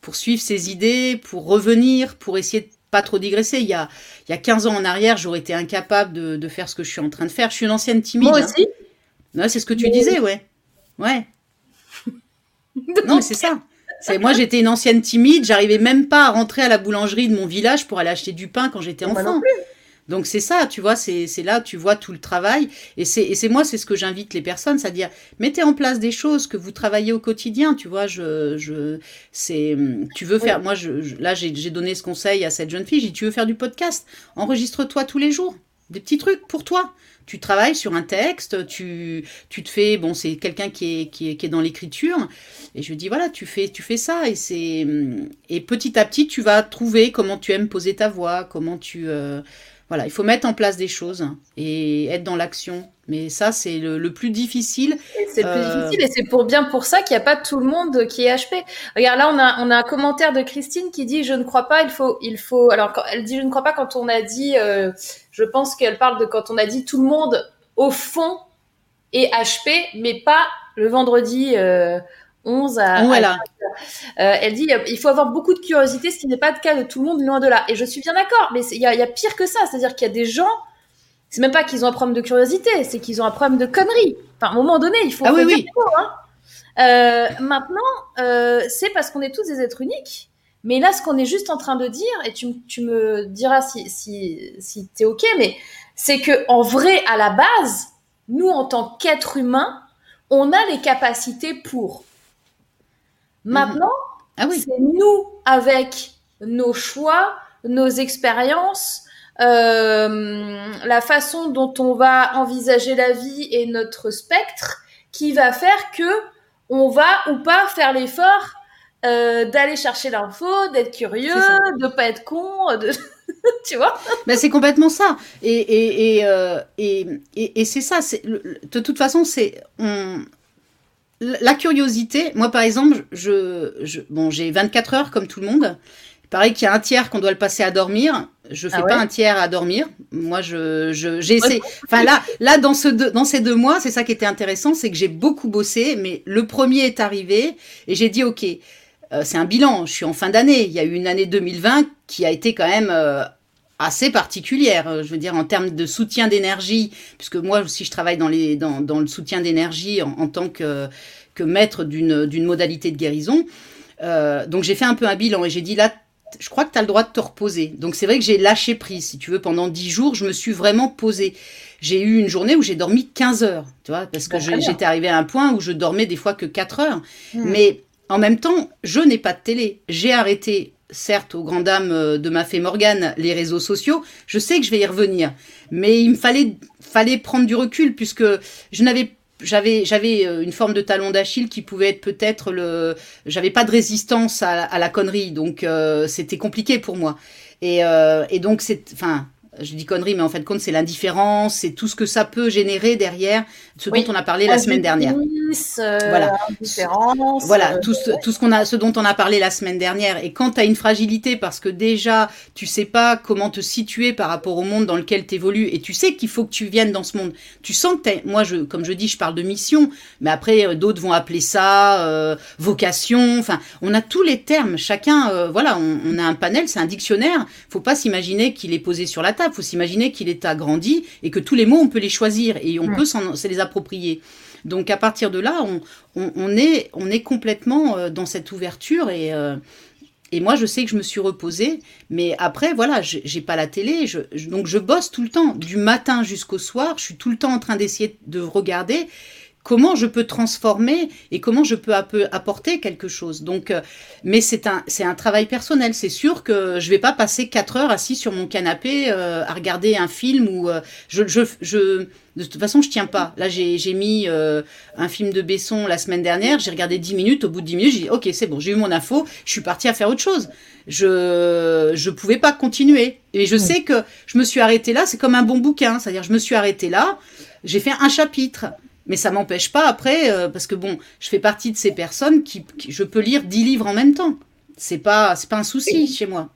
pour suivre ses idées, pour revenir, pour essayer de pas trop digresser. Il y a, il y a 15 ans en arrière, j'aurais été incapable de, de, faire ce que je suis en train de faire. Je suis une ancienne timide. Moi aussi. Hein. c'est ce que tu disais, ouais. Ouais. non, c'est ça. C'est moi, j'étais une ancienne timide. J'arrivais même pas à rentrer à la boulangerie de mon village pour aller acheter du pain quand j'étais enfant. non plus. Donc c'est ça, tu vois, c'est là tu vois tout le travail. Et c'est moi, c'est ce que j'invite les personnes, c'est-à-dire mettez en place des choses que vous travaillez au quotidien, tu vois. Je, je, c'est, tu veux faire, moi, je, là j'ai donné ce conseil à cette jeune fille, j'ai dit tu veux faire du podcast, enregistre-toi tous les jours, des petits trucs pour toi. Tu travailles sur un texte, tu, tu te fais, bon, c'est quelqu'un qui est, qui est, qui est dans l'écriture, et je lui dis voilà, tu fais, tu fais ça, et c'est, et petit à petit, tu vas trouver comment tu aimes poser ta voix, comment tu, euh, voilà, il faut mettre en place des choses et être dans l'action. Mais ça, c'est le, plus difficile. C'est le plus euh, difficile et c'est pour bien pour ça qu'il n'y a pas tout le monde qui est HP. Regarde, là, on a, on a un commentaire de Christine qui dit Je ne crois pas, il faut. Il faut... Alors, elle dit Je ne crois pas quand on a dit. Euh, je pense qu'elle parle de quand on a dit tout le monde, au fond, est HP, mais pas le vendredi. Euh, 11 à, voilà. Euh, elle dit il faut avoir beaucoup de curiosité, ce qui n'est pas le cas de tout le monde, loin de là. Et je suis bien d'accord, mais il y, a pire que ça, c'est-à-dire qu'il y a des gens, c'est même pas qu'ils ont un problème de curiosité, c'est qu'ils ont un problème de conneries. Enfin, à un moment donné, il faut. Ah oui, oui. hein. maintenant, c'est parce qu'on est tous des êtres uniques. Mais là, ce qu'on est juste en train de dire, et tu, tu me diras si, si, si tu es OK, mais c'est que en vrai, à la base, nous, en tant qu'êtres humains, on a les capacités pour. Maintenant, ah oui. c'est nous, avec nos choix, nos expériences, euh, la façon dont on va envisager la vie et notre spectre, qui va faire que on va ou pas faire l'effort euh, d'aller chercher l'info, d'être curieux, de pas être con, de... tu vois ben, C'est complètement ça. Et, et, et, euh, et, et c'est ça. De toute façon, c'est la curiosité. Moi, par exemple, je, je bon, j'ai 24 heures comme tout le monde. Pareil qu'il y a un tiers qu'on doit le passer à dormir. Je fais ah pas un tiers à dormir. Moi, je, j'ai essayé. Enfin là, là dans ce dans ces deux mois, c'est ça qui était intéressant, c'est que j'ai beaucoup bossé, mais le premier est arrivé et j'ai dit ok, euh, c'est un bilan. Je suis en fin d'année. Il y a eu une année 2020 qui a été quand même euh, assez particulière. Euh, je veux dire, en termes de soutien d'énergie, puisque moi aussi je travaille dans, les, dans, dans le soutien d'énergie en, tant que, que maître d'une modalité de guérison. donc j'ai fait un peu un bilan et j'ai dit là, je crois que tu as le droit de te reposer. Donc c'est vrai que j'ai lâché prise, si tu veux, pendant dix jours, je me suis vraiment posée. J'ai eu une journée où j'ai dormi 15 heures, tu vois, parce que bah, j'étais arrivée à un point où je dormais des fois que 4 heures. Hmm. Mais en même temps, je n'ai pas de télé. J'ai arrêté, certes, aux grandes dames euh, de ma fée Morgane, les réseaux sociaux. Je sais que je vais y revenir. Mais il me fallait, fallait prendre du recul puisque je n'avais j'avais j'avais euh, une forme de talon d'Achille qui pouvait être peut-être le j'avais pas de résistance à, la connerie donc euh, c'était compliqué pour moi et, et donc c'est enfin je dis connerie, mais en fait, compte, c'est l'indifférence, c'est tout ce que ça peut générer derrière, ce dont on a parlé la semaine dernière. Euh, voilà, voilà euh, tout, ce, tout ce qu'on a, ce dont on a parlé la semaine dernière. Et quand tu as une fragilité, parce que déjà, tu sais pas comment te situer par rapport au monde dans lequel tu évolues, et tu sais qu'il faut que tu viennes dans ce monde. Tu sens que moi, je, comme je dis, je parle de mission, mais après, euh, d'autres vont appeler ça vocation. Enfin, on a tous les termes. Chacun, voilà, on, on, a un panel, c'est un dictionnaire. Faut pas s'imaginer qu'il est posé sur la table il faut s'imaginer qu'il est agrandi et que tous les mots, on peut les choisir et on peut se les approprier. Donc à partir de là, on, est, on est complètement euh, dans cette ouverture et, euh, et moi je sais que je me suis reposée, mais après voilà, j'ai pas la télé, donc je bosse tout le temps, du matin jusqu'au soir, je suis tout le temps en train d'essayer de regarder comment je peux transformer et comment je peux apporter quelque chose. Donc, euh, mais c'est un, c'est un travail personnel. C'est sûr que je vais pas passer quatre heures assis sur mon canapé euh, à regarder un film ou euh, je, je, je, de toute façon, je tiens pas. Là, j'ai, j'ai mis un film de Besson la semaine dernière. J'ai regardé dix minutes. Au bout de dix minutes, j'ai dit, ok, c'est bon, j'ai eu mon info. Je suis partie à faire autre chose. Je, je pouvais pas continuer. Et je sais que je me suis arrêtée là. C'est comme un bon bouquin. C'est-à-dire, je me suis arrêtée là. J'ai fait un chapitre. Mais ça m'empêche pas après, euh, parce que bon, je fais partie de ces personnes qui, je peux lire dix livres en même temps. C'est pas, c'est pas un souci chez moi.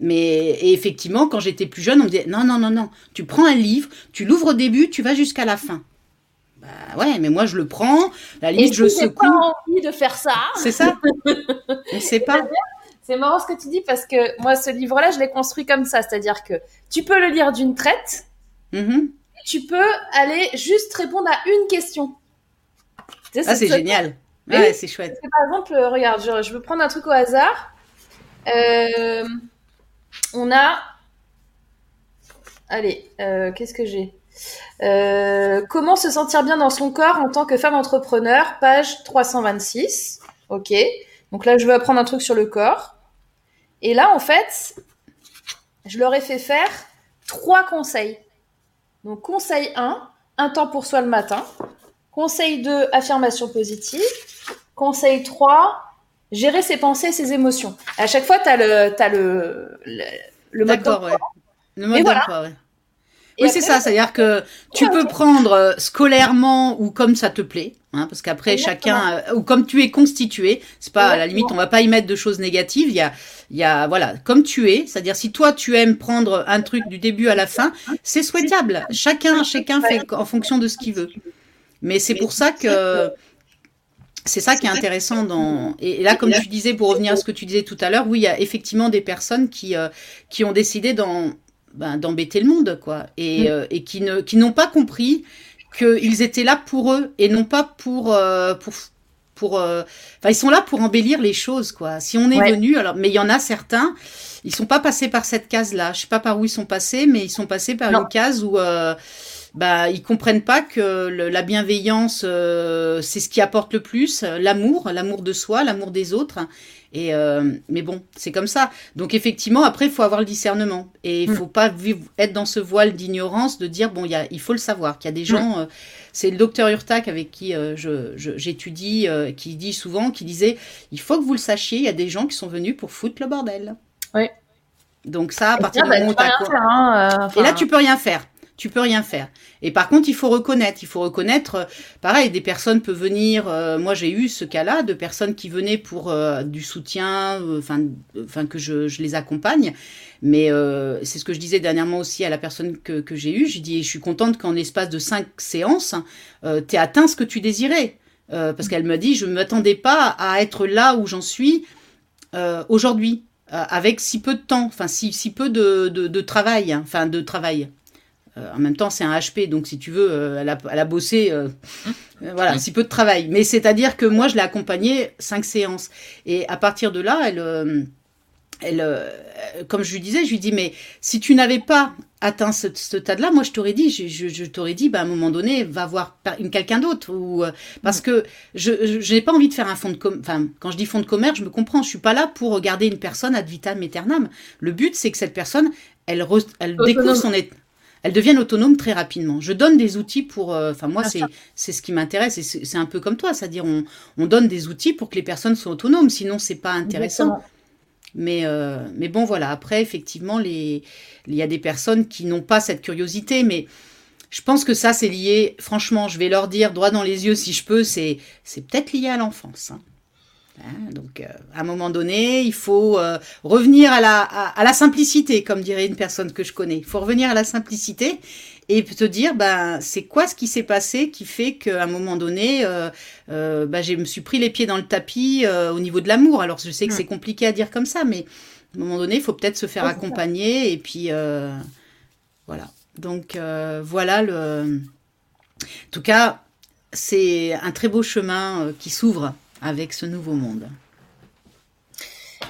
Mais effectivement, quand j'étais plus jeune, on me disait non, non, non, non. Tu prends un livre, tu l'ouvres au début, tu vas jusqu'à la fin. Bah ouais, mais moi je le prends. La limite, je secoue. pas envie de faire ça. C'est ça. on sait pas. C'est marrant ce que tu dis parce que moi, ce livre-là, je l'ai construit comme ça, c'est-à-dire que tu peux le lire d'une traite. Mm tu peux aller juste répondre à une question. ah, c'est génial. Ouais, c'est chouette. Par exemple, euh, regarde, je, veux prendre un truc au hasard. Euh, on a. Allez, euh, qu'est-ce que j'ai? Comment se sentir bien dans son corps en tant que femme entrepreneur? Page 326. Ok. Donc là, je veux apprendre un truc sur le corps. Et là, en fait, je leur ai fait faire trois conseils. Donc, conseil 1, un temps pour soi le matin. Conseil 2, affirmation positive. Conseil 3, gérer ses pensées et ses émotions. À chaque fois, tu as le, as le, le, mode d'emploi. Ouais. Le mode d'emploi, ouais. Oui, c'est ça, c'est-à-dire que tu peux prendre euh, scolairement ou comme ça te plaît, hein, parce qu'après chacun, euh, ou comme tu es constitué, c'est pas à la limite, on va pas y mettre de choses négatives. Il y a, il y a, voilà, comme tu es, c'est-à-dire si toi tu aimes prendre un truc du début à la fin, c'est souhaitable. Chacun, chacun fait en fonction de ce qu'il veut. Mais c'est pour ça que c'est ça qui est intéressant dans et là comme tu disais pour revenir à ce que tu disais tout à l'heure oui il y a effectivement des personnes qui euh, qui ont décidé dans ben, d'embêter le monde, quoi, et, mm. euh, et qui ne qui n'ont pas compris qu'ils étaient là pour eux et non pas pour euh, pour pour, enfin, ils sont là pour embellir les choses, quoi. Si on est venu, alors, mais il y en a certains, ils sont pas passés par cette case-là. Je sais pas par où ils sont passés, mais ils sont passés par une case où bah ils comprennent pas que la bienveillance euh, c'est ce qui apporte le plus, l'amour, l'amour de soi, l'amour des autres. Et euh, mais bon, c'est comme ça. Donc effectivement, après, il faut avoir le discernement et il mm. faut pas vivre, être dans ce voile d'ignorance de dire bon, il, y a, il faut le savoir qu'il y a des mm. gens. Euh, c'est le docteur Urtac avec qui j'étudie, qui dit souvent, qui disait il faut que vous le sachiez, il y a des gens qui sont venus pour foutre le bordel. Oui. Donc ça, à partir du moment où hein, Et là, tu peux rien faire tu peux rien faire. Et par contre, il faut reconnaître, il faut reconnaître, euh, pareil, des personnes peuvent venir, euh, moi j'ai eu ce cas-là, de personnes qui venaient pour euh, du soutien, enfin, enfin que je, je, les accompagne. Mais c'est ce que je disais dernièrement aussi à la personne que, que j'ai eue. J'ai dit, je suis contente qu'en l'espace de cinq séances, tu aies atteint ce que tu désirais. parce qu'elle m'a dit, je ne m'attendais pas à être là où j'en suis aujourd'hui, avec si peu de temps, enfin si, si peu de, de, de travail, hein, enfin de travail euh, en même temps, c'est un HP, donc si tu veux, euh, elle, a, elle, a, bossé, euh, voilà, un petit peu de travail. Mais c'est-à-dire que moi, je l'ai accompagnée cinq séances. Et à partir de là, elle, elle comme je lui disais, je lui dis, mais si tu n'avais pas atteint ce, stade-là, moi, je t'aurais dit, je, je, t'aurais dit, bah, à un moment donné, va voir quelqu'un d'autre. Ou, parce que je n'ai pas envie de faire un fonds de commerce. Enfin, quand je dis fonds de commerce, je me comprends. Je suis pas là pour regarder une personne ad vitam aeternam. Le but, c'est que cette personne, elle, elle découvre son état elles deviennent autonomes très rapidement. Je donne des outils pour, euh, enfin moi c'est c'est ce qui m'intéresse et c'est un peu comme toi, c'est-à-dire on, on donne des outils pour que les personnes soient autonomes, sinon c'est pas intéressant. Mais euh, mais bon voilà, après effectivement les il y a des personnes qui n'ont pas cette curiosité, mais je pense que ça c'est lié. Franchement, je vais leur dire droit dans les yeux si je peux, c'est c'est peut-être lié à l'enfance. Hein. Hein, donc, euh, à un moment donné, il faut euh, revenir à la, à, la simplicité, comme dirait une personne que je connais. Il faut revenir à la simplicité et te dire, ben, c'est quoi ce qui s'est passé qui fait qu'à un moment donné, euh ben, je me suis pris les pieds dans le tapis au niveau de l'amour. Alors, je sais que c'est compliqué à dire comme ça, mais à un moment donné, il faut peut-être se faire accompagner et puis voilà. Donc, voilà le. En tout cas, c'est un très beau chemin qui s'ouvre avec ce nouveau monde.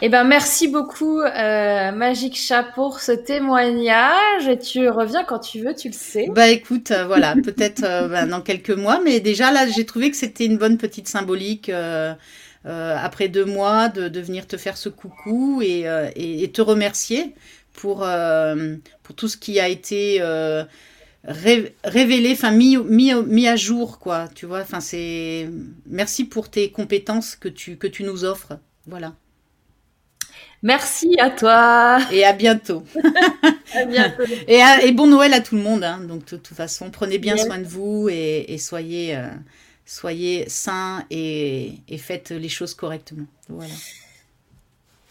Eh ben, merci beaucoup, euh, Magic Chat, pour ce témoignage. Et tu reviens quand tu veux, tu le sais. Bah, écoute, euh, voilà, peut-être euh, bah, dans quelques mois, mais déjà là, j'ai trouvé que c'était une bonne petite symbolique. Après deux mois, de, de, venir te faire ce coucou et, et, et te remercier pour, pour tout ce qui a été révélé, enfin mis, mis, mis, à jour, quoi. Tu vois, enfin c'est. Merci pour tes compétences que tu, que tu nous offres. Voilà. Merci à toi. Et à bientôt. à bientôt. et, et, bon Noël à tout le monde. Hein. Donc, de, toute façon, prenez bien soin de vous et, et soyez, euh, soyez sains et, et, faites les choses correctement. Voilà.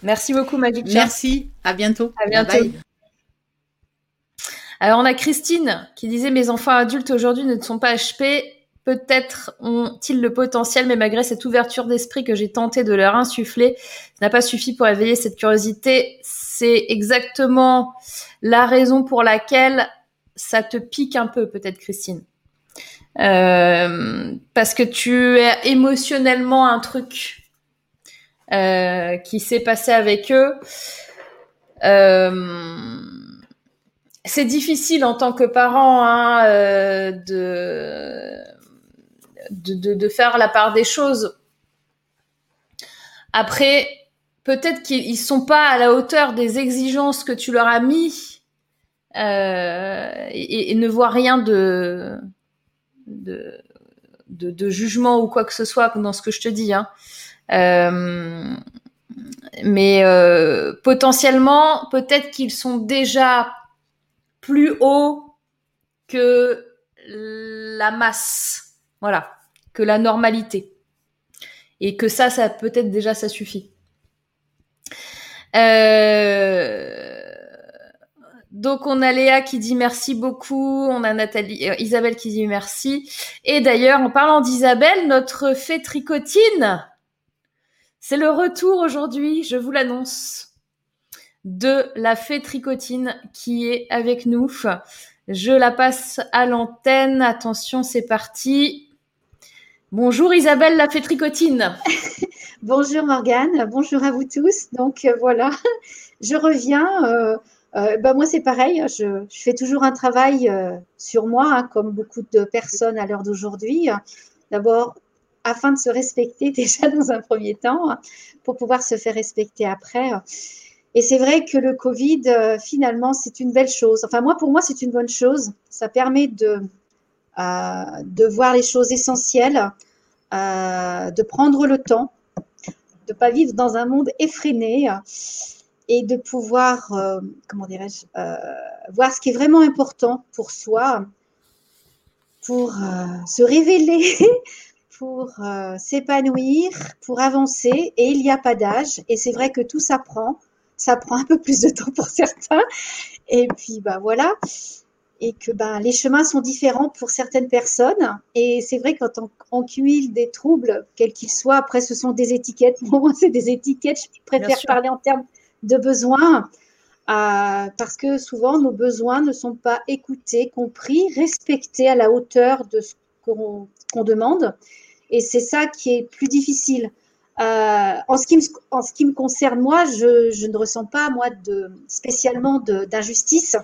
Merci beaucoup, Magic Merci. À bientôt. À bientôt. Alors on a Christine qui disait mes enfants adultes aujourd'hui ne sont pas HP. Peut-être ont-ils le potentiel, mais malgré cette ouverture d'esprit que j'ai tenté de leur insuffler, ça n'a pas suffi pour éveiller cette curiosité. C'est exactement la raison pour laquelle ça te pique un peu, peut-être, Christine. Euh, parce que tu es émotionnellement un truc euh, qui s'est passé avec eux. Euh, c'est difficile en tant que parent hein, euh, de, de, faire la part des choses. Après, peut-être qu'ils sont pas à la hauteur des exigences que tu leur as mis euh, et, ne voient rien de, de, jugement ou quoi que ce soit dans ce que je te dis. Hein. Euh, mais potentiellement, peut-être qu'ils sont déjà plus haut que la masse, voilà, que la normalité. Et que ça, ça peut-être déjà, ça suffit. Euh, donc on a Léa qui dit merci beaucoup, on a Nathalie, euh, Isabelle qui dit merci. Et d'ailleurs, en parlant d'Isabelle, notre fée tricotine, c'est le retour aujourd'hui, je vous l'annonce de la fée tricotine qui est avec nous. Je la passe à l'antenne. Attention, c'est parti. Bonjour Isabelle la fétricotine. bonjour Morgane, bonjour à vous tous. Donc euh, voilà, je reviens. Euh, euh, bah, moi c'est pareil, je, fais toujours un travail sur moi, hein, comme beaucoup de personnes à l'heure d'aujourd'hui. D'abord, afin de se respecter déjà dans un premier temps, pour pouvoir se faire respecter après. Et c'est vrai que le Covid, finalement, c'est une belle chose. Enfin, moi, pour moi, c'est une bonne chose. Ça permet de, de voir les choses essentielles, de prendre le temps, de pas vivre dans un monde effréné et de pouvoir, euh, comment dirais-je, euh, voir ce qui est vraiment important pour soi, pour euh, se révéler, pour s'épanouir, pour avancer. Et il n'y a pas d'âge. Et c'est vrai que tout s'apprend. Ça prend un peu plus de temps pour certains. Et puis, bah voilà et que ben, les chemins sont différents pour certaines personnes. Et c'est vrai quand on, on, cumule des troubles, quels qu'ils soient, après ce sont des étiquettes. Pour moi, c'est des étiquettes. Je préfère parler en termes de besoins. Euh, parce que souvent nos besoins ne sont pas écoutés, compris, respectés à la hauteur de ce qu'on demande. Et c'est ça qui est plus difficile. Euh, en, ce qui me, concerne, moi, je, ne ressens pas, moi, spécialement d'injustice.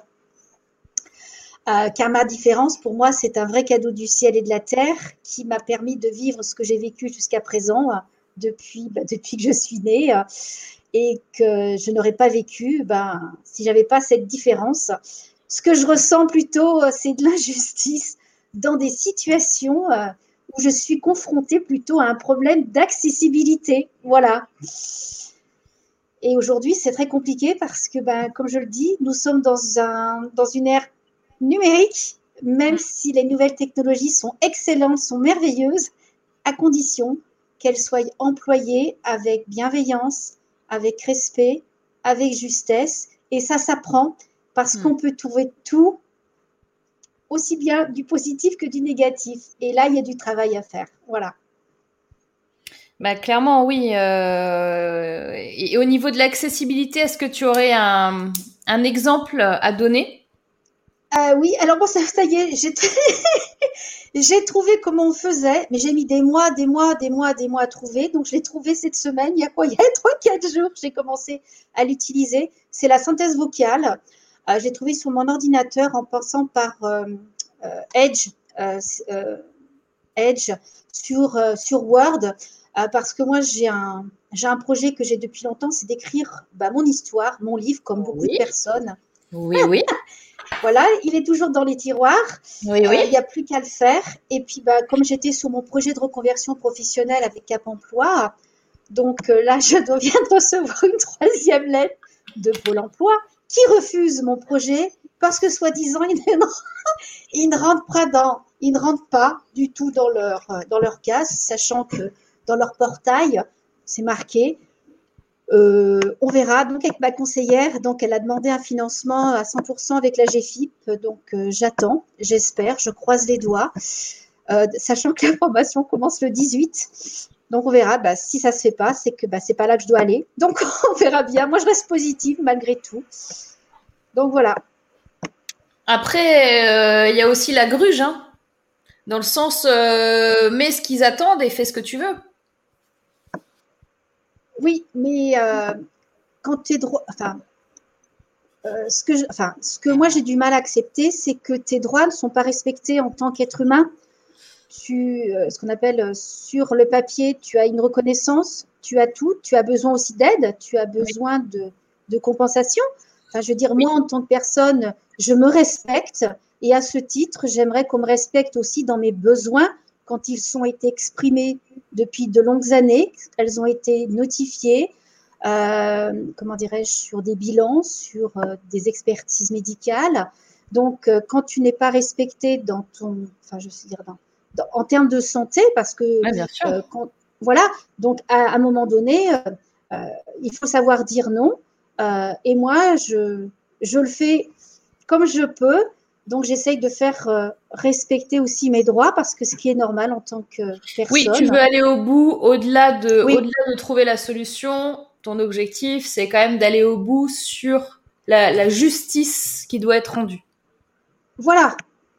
Euh, car ma différence, pour moi, c'est un vrai cadeau du ciel et de la terre qui m'a permis de vivre ce que j'ai vécu jusqu'à présent, depuis, bah, depuis que je suis née, euh, et que je n'aurais pas vécu ben, si j'avais pas cette différence. Ce que je ressens plutôt, c'est de l'injustice dans des situations où je suis confrontée plutôt à un problème d'accessibilité. Voilà. Et aujourd'hui, c'est très compliqué parce que, ben, comme je le dis, nous sommes dans, un, dans une ère numérique, même si les nouvelles technologies sont excellentes, sont merveilleuses, à condition qu'elles soient employées avec bienveillance, avec respect, avec justesse. Et ça s'apprend parce hmm. qu'on peut trouver tout aussi bien du positif que du négatif. Et là, il y a du travail à faire. Voilà. Bah, clairement, oui. Euh, et au niveau de l'accessibilité, est-ce que tu aurais un, un exemple à donner? Euh, oui, alors bon, ça, ça y est, j'ai, j'ai trouvé comment on faisait, mais j'ai mis des mois, des mois, des mois, des mois à trouver. Donc, je l'ai trouvé cette semaine. Il y a quoi? Il y a 3-4 jours, j'ai commencé à l'utiliser. C'est la synthèse vocale. Euh, j'ai trouvé sur mon ordinateur en passant par euh, euh Edge, Edge sur, sur Word, parce que moi, j'ai un, j'ai un projet que j'ai depuis longtemps, c'est d'écrire bah, mon histoire, mon livre, comme beaucoup de personnes. Oui, oui. Voilà, il est toujours dans les tiroirs. Oui, oui. Euh, il n'y a plus qu'à le faire. Et puis, bah, comme j'étais sur mon projet de reconversion professionnelle avec Cap Emploi, donc euh, là, je viens de recevoir une troisième lettre de Pôle Emploi qui refuse mon projet parce que soi-disant, ils, ne rentrent pas dans, ils ne pas du tout dans leur, dans leur case, sachant que dans leur portail, c'est marqué euh, on verra. Donc avec ma conseillère, donc elle a demandé un financement à 100% avec la GFIP. Donc euh, j'attends, j'espère, je croise les doigts, euh, sachant que la formation commence le 18. Donc on verra. Bah, si ça se fait pas, c'est que bah, c'est pas là que je dois aller. Donc on verra bien. Moi je reste positive malgré tout. Donc voilà. Après, il y a aussi la gruge, hein, dans le sens mets ce qu'ils attendent et fais ce que tu veux. Oui, mais euh, quand tu es droit, enfin, euh, ce que, enfin, ce que moi j'ai du mal à accepter, c'est que tes droits ne sont pas respectés en tant qu'être humain. Tu, euh, ce qu'on appelle sur le papier, tu as une reconnaissance, tu as tout, tu as besoin aussi d'aide, tu as besoin de, de compensation. Enfin, je veux dire, moi en tant que personne, je me respecte et à ce titre, j'aimerais qu'on me respecte aussi dans mes besoins quand ils ont été exprimés depuis de longues années, elles ont été notifiées, euh, comment dirais-je, sur des bilans, sur euh, des expertises médicales. Donc, euh, quand tu n'es pas respecté dans ton, enfin, je veux dire, dans, en termes de santé, parce que, voilà, donc à, un moment donné, il faut savoir dire non. et moi, je, je le fais comme je peux, donc j'essaye de faire euh, respecter aussi mes droits parce que ce qui est normal en tant que personne. Oui, tu veux aller au bout, au-delà de, au-delà de trouver la solution. Ton objectif, c'est quand même d'aller au bout sur la, justice qui doit être rendue. Voilà.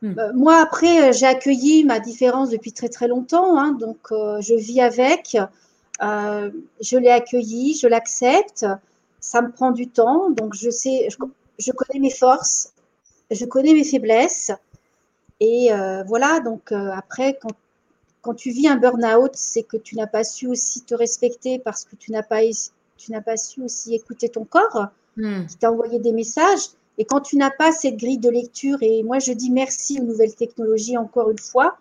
Hmm. moi, après, j'ai accueilli ma différence depuis très très longtemps, hein, donc je vis avec. je l'ai accueilli, je l'accepte. Ça me prend du temps, donc je sais, je connais mes forces, je connais mes faiblesses. Et euh, voilà, donc euh, après, quand, quand, tu vis un burn-out, c'est que tu n'as pas su aussi te respecter parce que tu n'as pas, tu n'as pas su aussi écouter ton corps hmm. qui t'a envoyé des messages. Et quand tu n'as pas cette grille de lecture, et moi je dis merci aux nouvelles technologies encore une fois,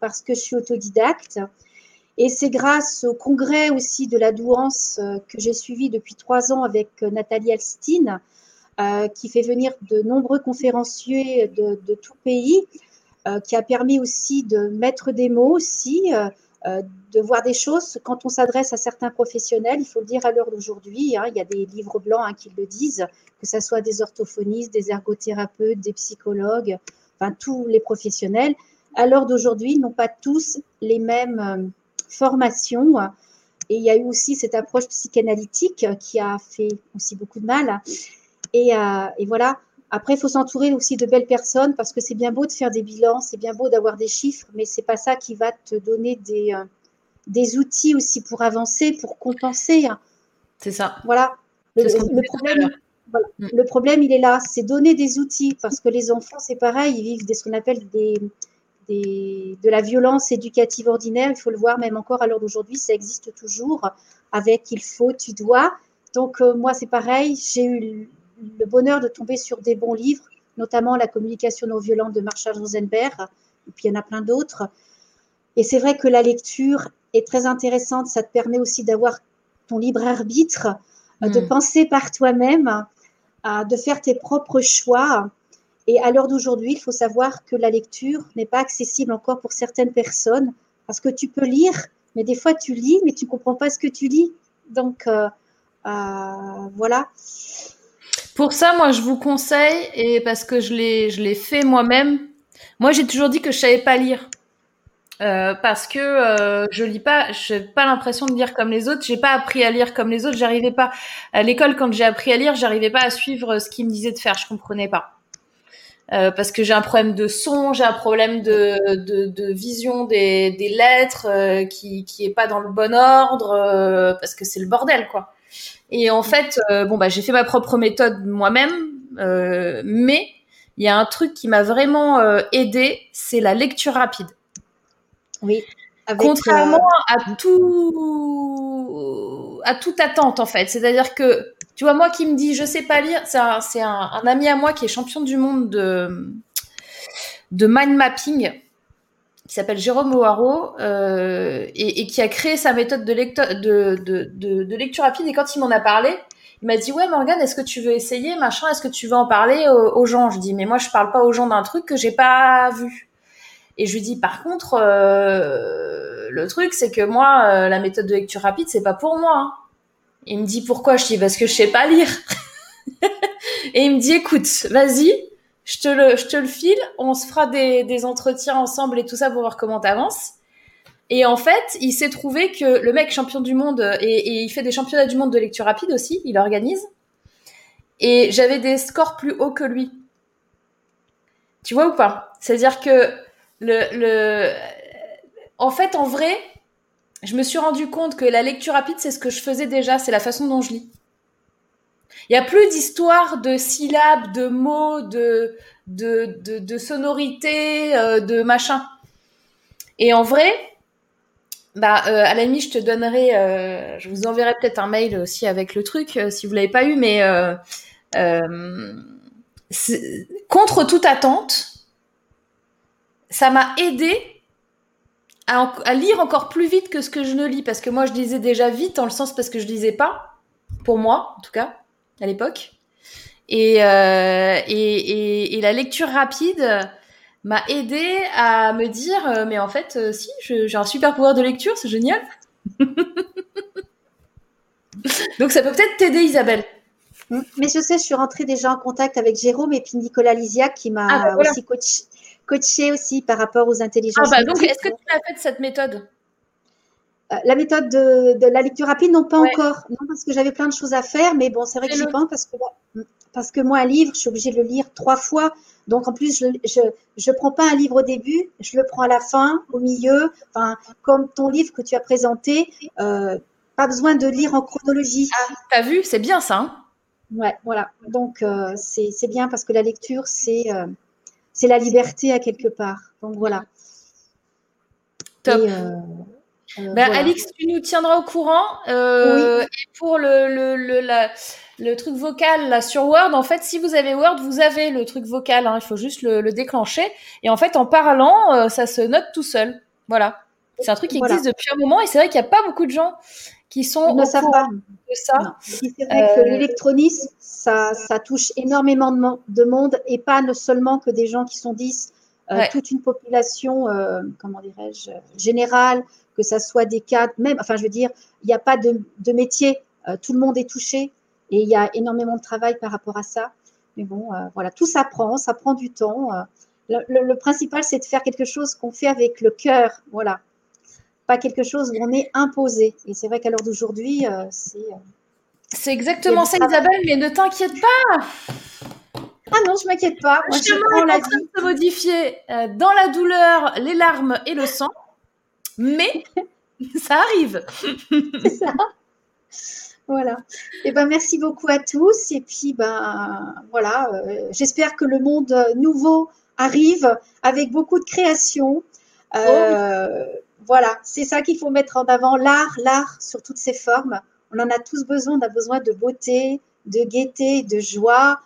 parce que je suis autodidacte. Et c'est grâce au congrès aussi de la douance euh, que j'ai suivi depuis trois ans avec Nathalie Alstine, qui fait venir de nombreux conférenciers de, tout pays euh, qui a permis aussi de mettre des mots aussi, euh, euh, de voir des choses. Quand on s'adresse à certains professionnels, il faut le dire à l'heure d'aujourd'hui, hein, il y a des livres blancs hein, qui le disent, que ce soit des orthophonistes, des ergothérapeutes, des psychologues, enfin tous les professionnels, à l'heure d'aujourd'hui, ils n'ont pas tous les mêmes formations. Et il y a eu aussi cette approche psychanalytique qui a fait aussi beaucoup de mal. Et, et voilà, après, il faut s'entourer aussi de belles personnes parce que c'est bien beau de faire des bilans, c'est bien beau d'avoir des chiffres, mais c'est pas ça qui va te donner des, euh, des outils aussi pour avancer, pour compenser. C'est ça. Voilà. Le, problème, mm. le, problème, il est là, c'est donner des outils parce que les enfants, c'est pareil, ils vivent des, ce qu'on appelle des, des, de la violence éducative ordinaire. Il faut le voir, même encore à l'heure d'aujourd'hui, ça existe toujours avec il faut, tu dois. Donc, euh, moi, c'est pareil, j'ai eu le bonheur de tomber sur des bons livres, notamment La communication non violente de Marshall Rosenberg, et puis il y en a plein d'autres. Et c'est vrai que la lecture est très intéressante, ça te permet aussi d'avoir ton libre arbitre, euh, de hmm. penser par toi-même, euh, de faire tes propres choix. Et à l'heure d'aujourd'hui, il faut savoir que la lecture n'est pas accessible encore pour certaines personnes, parce que tu peux lire, mais des fois tu lis, mais tu ne comprends pas ce que tu lis. Donc, euh, voilà. Pour ça, moi, je vous conseille, et parce que je l'ai, fait moi-même. Moi, j'ai toujours dit que je savais pas lire. Euh, parce que euh, je lis pas, j'ai pas l'impression de lire comme les autres. J'ai pas appris à lire comme les autres. J'arrivais pas à l'école quand j'ai appris à lire, j'arrivais pas à suivre ce qu'ils me disaient de faire. Je comprenais pas. Euh, parce que j'ai un problème de son, j'ai un problème de, de, de vision des, des lettres euh, qui qui est pas dans le bon ordre parce que c'est le bordel quoi. Et en fait, euh, bon bah j'ai fait ma propre méthode moi-même, euh, mais il y a un truc qui m'a vraiment euh, aidé, c'est la lecture rapide. Oui. Contrairement à tout à toute attente en fait, c'est-à-dire que tu vois moi qui me dis je sais pas lire, c'est un, un, un, ami à moi qui est champion du monde de de mind mapping qui s'appelle Jérôme O'Haraud euh, et, et, qui a créé sa méthode de, de, lecture rapide. Et quand il m'en a parlé, il m'a dit ouais Morgane, est-ce que tu veux essayer machin Est-ce que tu veux en parler aux, gens? Je dis mais moi je parle pas aux gens d'un truc que j'ai pas vu. Et je lui dis par contre euh, le truc c'est que moi euh, la méthode de lecture rapide c'est pas pour moi. Hein. Il me dit pourquoi? Je dis parce que je sais pas lire. et il me dit écoute vas-y je te le, file, on se fera des, entretiens ensemble et tout ça pour voir comment t'avances. Et en fait, il s'est trouvé que le mec champion du monde, et, et, il fait des championnats du monde de lecture rapide aussi, il organise. Et j'avais des scores plus hauts que lui. Tu vois ou pas? C'est-à-dire que le, le, en fait, en vrai, je me suis rendu compte que la lecture rapide, c'est ce que je faisais déjà, c'est la façon dont je lis. Il n'y a plus d'histoire de syllabes, de mots, de, de, de, sonorités, euh, de machin. Et en vrai, bah, euh, à la limite, je te donnerai, euh, je vous enverrai peut-être un mail aussi avec le truc euh, si vous l'avez pas eu, mais euh, euh, contre toute attente, ça m'a aidé à, lire encore plus vite que ce que je ne lis, parce que moi je lisais déjà vite, en le sens parce que je lisais pas, pour moi en tout cas à l'époque. Et, euh, et, et, et, la lecture rapide m'a aidé à me dire, euh, mais en fait, euh, si, j'ai un super pouvoir de lecture, c'est génial. Donc ça peut peut-être t'aider, Isabelle. Mais je sais, je suis rentrée déjà en contact avec Jérôme et puis Nicolas Lisiac qui m'a ah, bah aussi coach, coaché aussi par rapport aux intelligences. Ah bah donc, est-ce que tu as fait cette méthode? La méthode de, la lecture rapide, non pas encore. Non, parce que j'avais plein de choses à faire, mais bon, c'est vrai que j'y pense parce que, parce que moi, un livre, je suis obligée de le lire trois fois. Donc en plus, je je, je prends pas un livre au début, je le prends à la fin, au milieu. Enfin, comme ton livre que tu as présenté, euh, pas besoin de lire en chronologie. Ah, t'as vu, c'est bien ça. Hein? Ouais, voilà. Donc euh, c'est c'est bien parce que la lecture, c'est euh, c'est la liberté à quelque part. Donc voilà. Top. Et, euh, euh, ben, Alix, tu nous tiendras au courant. Euh, oui. Et pour le, le, le, la, le truc vocal là sur Word, en fait, si vous avez Word, vous avez le truc vocal. Hein, il faut juste le, le, déclencher. Et en fait, en parlant, euh, ça se note tout seul. Voilà. C'est un truc qui voilà. existe depuis un moment et c'est vrai qu'il n'y a pas beaucoup de gens qui sont au courant de ça. C'est vrai que l'électronisme, ça, ça touche énormément de, de, monde et pas seulement que des gens qui sont 10, euh, ouais. toute une population, euh, comment dirais-je, générale, que ça soit des cadres, même, enfin, je veux dire, il n'y a pas de, de métier, euh, tout le monde est touché et il y a énormément de travail par rapport à ça. Mais bon, euh, voilà, tout s'apprend, ça prend du temps. Euh. Le, le, le principal, c'est de faire quelque chose qu'on fait avec le cœur, voilà. Pas quelque chose où on est imposé. Et c'est vrai qu'à l'heure d'aujourd'hui, euh, c'est. C'est exactement ça, Isabelle, mais ne t'inquiète pas. Ah non, je m'inquiète pas. Moi, je prends la vie. se modifier euh, dans la douleur, les larmes et le sang mais ça arrive. C'est ça. Voilà. Et eh ben merci beaucoup à tous. Et puis ben voilà, euh, j'espère que le monde nouveau arrive avec beaucoup de création. Euh, oh. Voilà, c'est ça qu'il faut mettre en avant, l'art, l'art sur toutes ses formes. On en a tous besoin, on a besoin de beauté, de gaieté, de joie,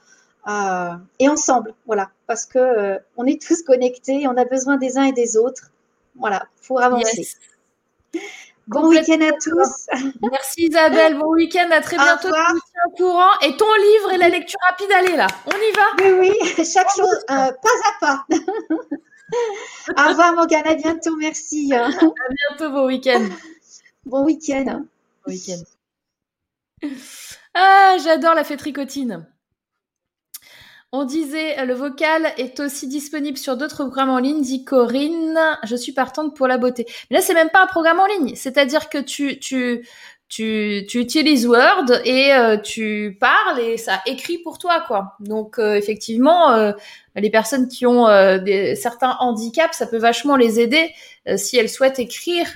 euh, et ensemble, voilà, parce que on est tous connectés, on a besoin des uns et des autres voilà, pour avancer. Yes. Bon week-end à tous. Merci Isabelle, bon week-end, à très bientôt. Au courant. Et ton livre et la lecture rapide, allez là, on y va Oui, oui, chaque chose, euh, pas à pas. Au revoir Morgane, à bientôt, merci. À bientôt, bon week-end. Bon week-end. Bon week-end. Ah, j'adore la fée tricotine. On disait, le vocal est aussi disponible sur d'autres programmes en ligne, dit Corinne. Je suis partante pour la beauté. Mais là, c'est même pas un programme en ligne. C'est-à-dire que tu, tu, tu, tu utilises Word et euh, tu parles et ça écrit pour toi, quoi. Donc, euh, effectivement, euh, les personnes qui ont euh, des, certains handicaps, ça peut vachement les aider euh, si elles souhaitent écrire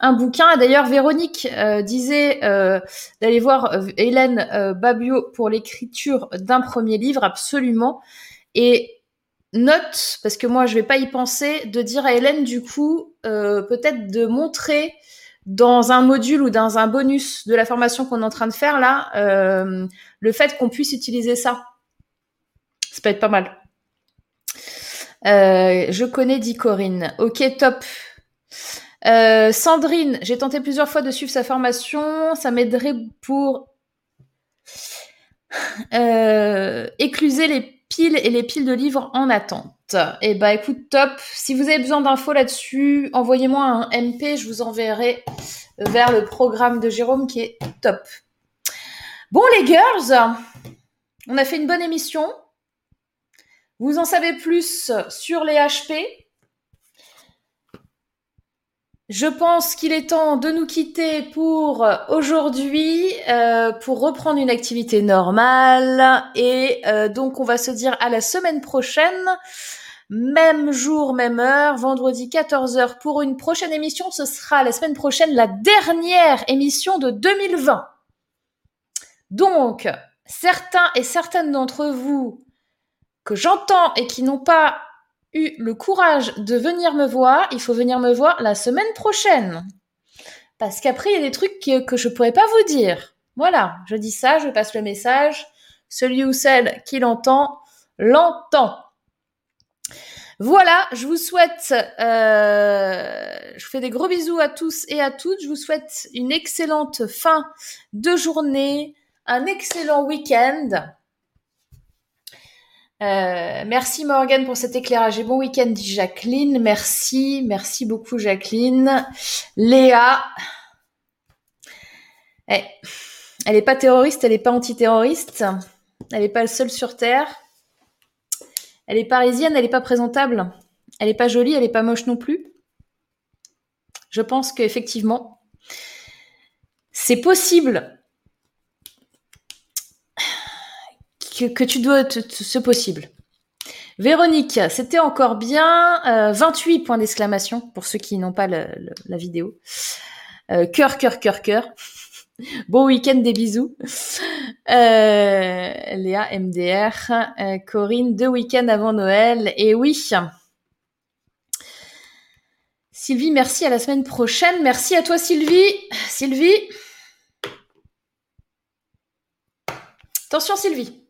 un bouquin. D'ailleurs, Véronique euh, disait euh, d'aller voir euh, Hélène Babio pour l'écriture d'un premier livre, absolument. Et note, parce que moi je vais pas y penser, de dire à Hélène du coup peut-être de montrer dans un module ou dans un bonus de la formation qu'on est en train de faire là, le fait qu'on puisse utiliser ça. Ça peut être pas mal. je connais, dit Corinne. Ok, top. Euh, Sandrine, j'ai tenté plusieurs fois de suivre sa formation. Ça m'aiderait pour euh, écluser les piles et les piles de livres en attente. Eh bah écoute, top. Si vous avez besoin d'infos là-dessus, envoyez-moi un MP, je vous enverrai vers le programme de Jérôme qui est top. Bon les girls, on a fait une bonne émission. Vous en savez plus sur les HP, je pense qu'il est temps de nous quitter pour aujourd'hui, euh, pour reprendre une activité normale. Et euh, donc, on va se dire à la semaine prochaine. Même jour, même heure, vendredi 14h pour une prochaine émission. Ce sera la semaine prochaine la dernière émission de 2020. Donc, certains et certaines d'entre vous que j'entends et qui n'ont pas eu le courage de venir me voir, il faut venir me voir la semaine prochaine. Parce qu'après, il y a des trucs que, que je pourrais pas vous dire. Voilà, je dis ça, je passe le message. Celui ou celle qui l'entend, l'entend. Voilà, je vous souhaite, euh, je vous fais des gros bisous à tous et à toutes. Je vous souhaite une excellente fin de journée, un excellent week-end. Euh, merci Morgane pour cet éclairage et bon week-end, dit Jacqueline. Merci, merci beaucoup Jacqueline. Léa, eh, elle n'est pas terroriste, elle n'est pas antiterroriste, elle n'est pas le seule sur Terre. Elle est parisienne, elle n'est pas présentable, elle n'est pas jolie, elle n'est pas moche non plus. Je pense qu'effectivement, c'est possible que, tu dois, c'est possible. Véronique, c'était encore bien. 28 points d'exclamation pour ceux qui n'ont pas la vidéo. cœur, cœur, cœur, cœur. Bon week-end, des bisous. Léa, MDR. Corinne, deux week-ends avant Noël. Et oui, Sylvie, merci à la semaine prochaine. Merci à toi Sylvie. Sylvie. Attention Sylvie.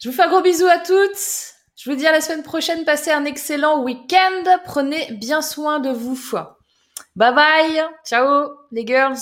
Je vous fais un gros bisou à toutes. Je vous dis à la semaine prochaine. Passez un excellent week-end. Prenez bien soin de vous. Bye bye. Ciao les girls.